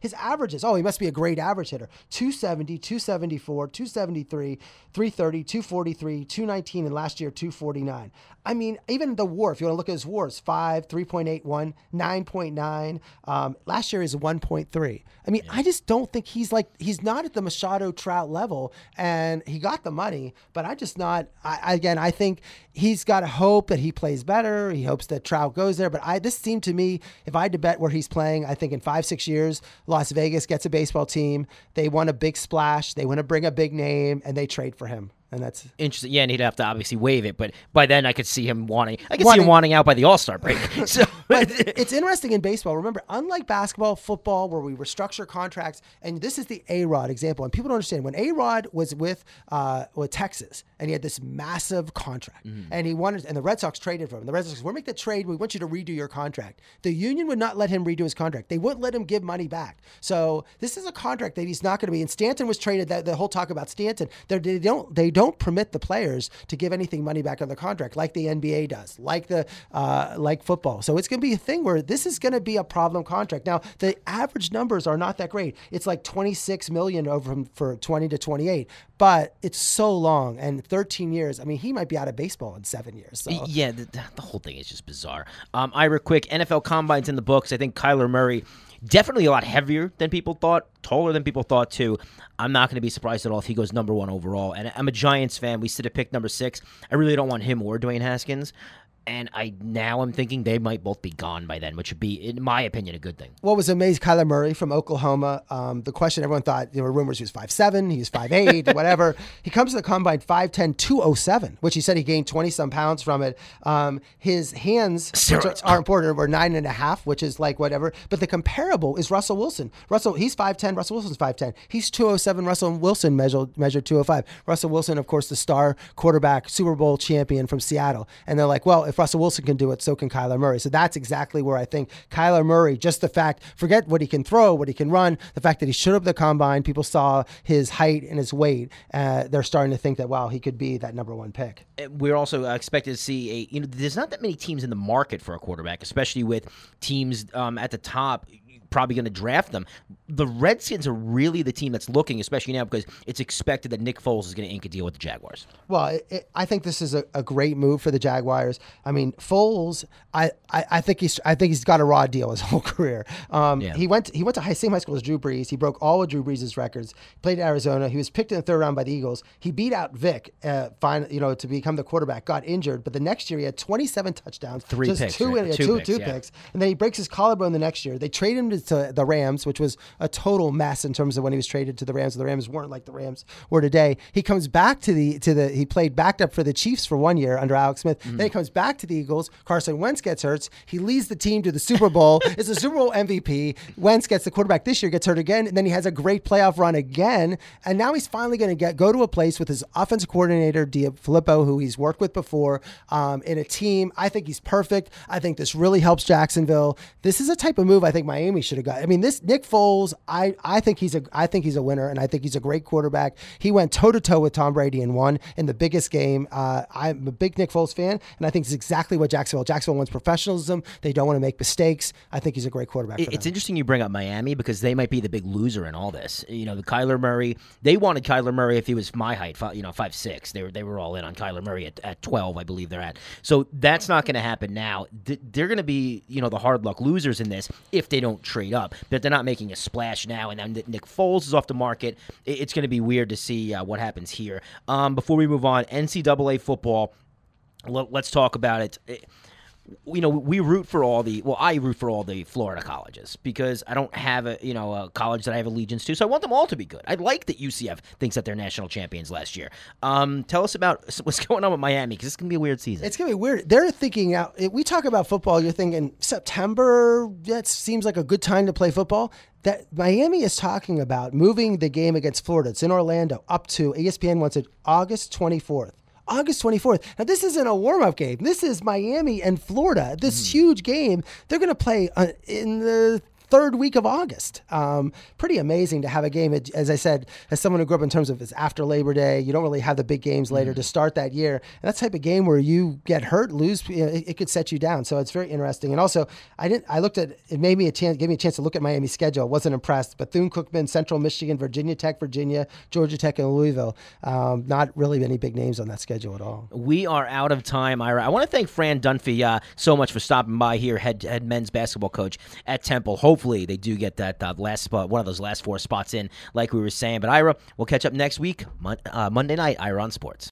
His averages, oh, he must be a great average hitter 270, 274, 273, 330, 243, 219, and last year 249. I mean, even the war, if you want to look at his wars, 5, 3.81, 9.9. Um, last year is 1.3. I mean, I just don't think he's like, he's not at the Machado Trout level, and he got the money, but I just not, I, I- again, I think he's got to hope that he plays better. He hopes that Trout goes there, but I, this seemed to me, if I had to bet where he's playing, I think in five, six years, Las Vegas gets a baseball team. They want a big splash. They want to bring a big name, and they trade for him. And that's Interesting. Yeah, and he'd have to obviously waive it, but by then I could see him wanting. I could see him wanting out by the All Star break. so it's interesting in baseball. Remember, unlike basketball, football, where we restructure contracts, and this is the A Rod example, and people don't understand when A Rod was with uh, with Texas, and he had this massive contract, and he wanted, and the Red Sox traded for him. The Red Sox, we'll make the trade. We want you to redo your contract. The union would not let him redo his contract. They wouldn't let him give money back. So this is a contract that he's not going to be. And Stanton was traded. That the whole talk about Stanton, they're- they don't they don't permit the players to give anything money back on the contract like the NBA does, like the uh, like football. So it's going to be a thing where this is going to be a problem contract. Now the average numbers are not that great. It's like 26 million over from for 20 to 28, but it's so long and 13 years. I mean, he might be out of baseball in seven years. So. yeah, the, the whole thing is just bizarre. Um, Ira, quick NFL combines in the books. I think Kyler Murray. Definitely a lot heavier than people thought, taller than people thought too. I'm not going to be surprised at all if he goes number one overall. And I'm a Giants fan. We sit at pick number six. I really don't want him or Dwayne Haskins. And I now I'm thinking they might both be gone by then, which would be, in my opinion, a good thing. what was amazing, Kyler Murray from Oklahoma. Um, the question everyone thought, there were rumors he was 5'7, he was 5'8, whatever. He comes to the combine 5'10, 207, which he said he gained 20 some pounds from it. Um, his hands, which are, are important, were nine and a half, which is like whatever. But the comparable is Russell Wilson. Russell, he's 5'10, Russell Wilson's 5'10. He's 207, Russell Wilson measured, measured 205. Russell Wilson, of course, the star quarterback, Super Bowl champion from Seattle. And they're like, well, if Russell Wilson can do it, so can Kyler Murray. So that's exactly where I think Kyler Murray, just the fact, forget what he can throw, what he can run, the fact that he showed up the combine, people saw his height and his weight. Uh, they're starting to think that, wow, he could be that number one pick. Uh, we're also expected to see a you know there's not that many teams in the market for a quarterback especially with teams um, at the top probably going to draft them the redskins are really the team that's looking especially now because it's expected that nick foles is going to ink a deal with the jaguars Well, it, it, I think this is a, a great move for the Jaguars. I mean, Foles, I, I, I think he's I think he's got a raw deal his whole career. Um, Yeah. He went he went to high, same high school as Drew Brees. He broke all of Drew Brees' records. Played at Arizona. He was picked in the third round by the Eagles. He beat out Vick, uh, fine, you know, to become the quarterback. Got injured, but the next year he had 27 touchdowns, Three just picks, two, right? two, picks, two yeah. picks, and then he breaks his collarbone the next year. They trade him to, to the Rams, which was a total mess in terms of when he was traded to the Rams. The Rams weren't like the Rams were today. He comes back to the to the he played backed up for the Chiefs for one year under Alex Smith. Mm-hmm. Then he comes back to the Eagles. Carson Wentz gets hurt. He leads the team to the Super Bowl. is a Super Bowl MVP. Wentz gets the quarterback this year, gets hurt again, and then he has a great playoff run again. And now he's finally going to get go to a place with his offensive coordinator Filippo, who he's worked with before, um, in a team. I think he's perfect. I think this really helps Jacksonville. This is a type of move I think Miami should have got. I mean, this Nick Foles, I I think he's a I think he's a winner, and I think he's a great quarterback. He went toe to toe with Tom Brady and won in the biggest game. Uh, I'm a big Nick Foles fan, and I think it's exactly what Jacksonville. Jacksonville wants professionalism. They don't want to make mistakes. I think he's a great quarterback. It- it's interesting you bring up Miami because they might be the big loser in all this. You know, the Kyler Murray. They wanted Kyler Murray if he was my height, fi- you know, five six. They were they were all in on Kyler Murray at, at twelve, I believe they're at. So that's not going to happen now. Th- They're going to be you know the hard luck losers in this if they don't trade up. But they're not making a splash now. And then Nick Foles is off the market. It's going to be weird to see uh, what happens here. Um, before we move on, NCAA football. Let- Let's talk about it. You know, we root for all the well, I root for all the Florida colleges because I don't have a you know a college that I have allegiance to, so I want them all to be good. I like that UCF thinks that they're national champions last year. Um, tell us about what's going on with Miami because it's gonna be a weird season. It's gonna be weird. They're thinking out. We talk about football. You're thinking September. That seems like a good time to play football. That Miami is talking about moving the game against Florida. It's in Orlando up to ESPN wants it August 24th. August 24th. Now, this isn't a warm up game. This is Miami and Florida. This huge game. They're going to play uh, in the third week of August. Um, pretty amazing to have a game. As I said, as someone who grew up in terms of it's after Labor Day, you don't really have the big games later to start that year. And that type of game where you get hurt, lose, you know, it, it could set you down. So it's very interesting. And also, I didn't. I looked at it. Made me a chance. Gave me a chance to look at Miami's schedule. wasn't impressed. Bethune Cookman, Central Michigan, Virginia Tech, Virginia, Georgia Tech, and Louisville. Um, not really any big names on that schedule at all. We are out of time, Ira. I want to thank Fran Dunphy uh, so much for stopping by here, head head men's basketball coach at Temple. Hopefully, they do get that uh, last spot, one of those last four spots in, like we were saying. But Ira, we'll catch up next week, Mon- uh, Monday night, Ira on Sports.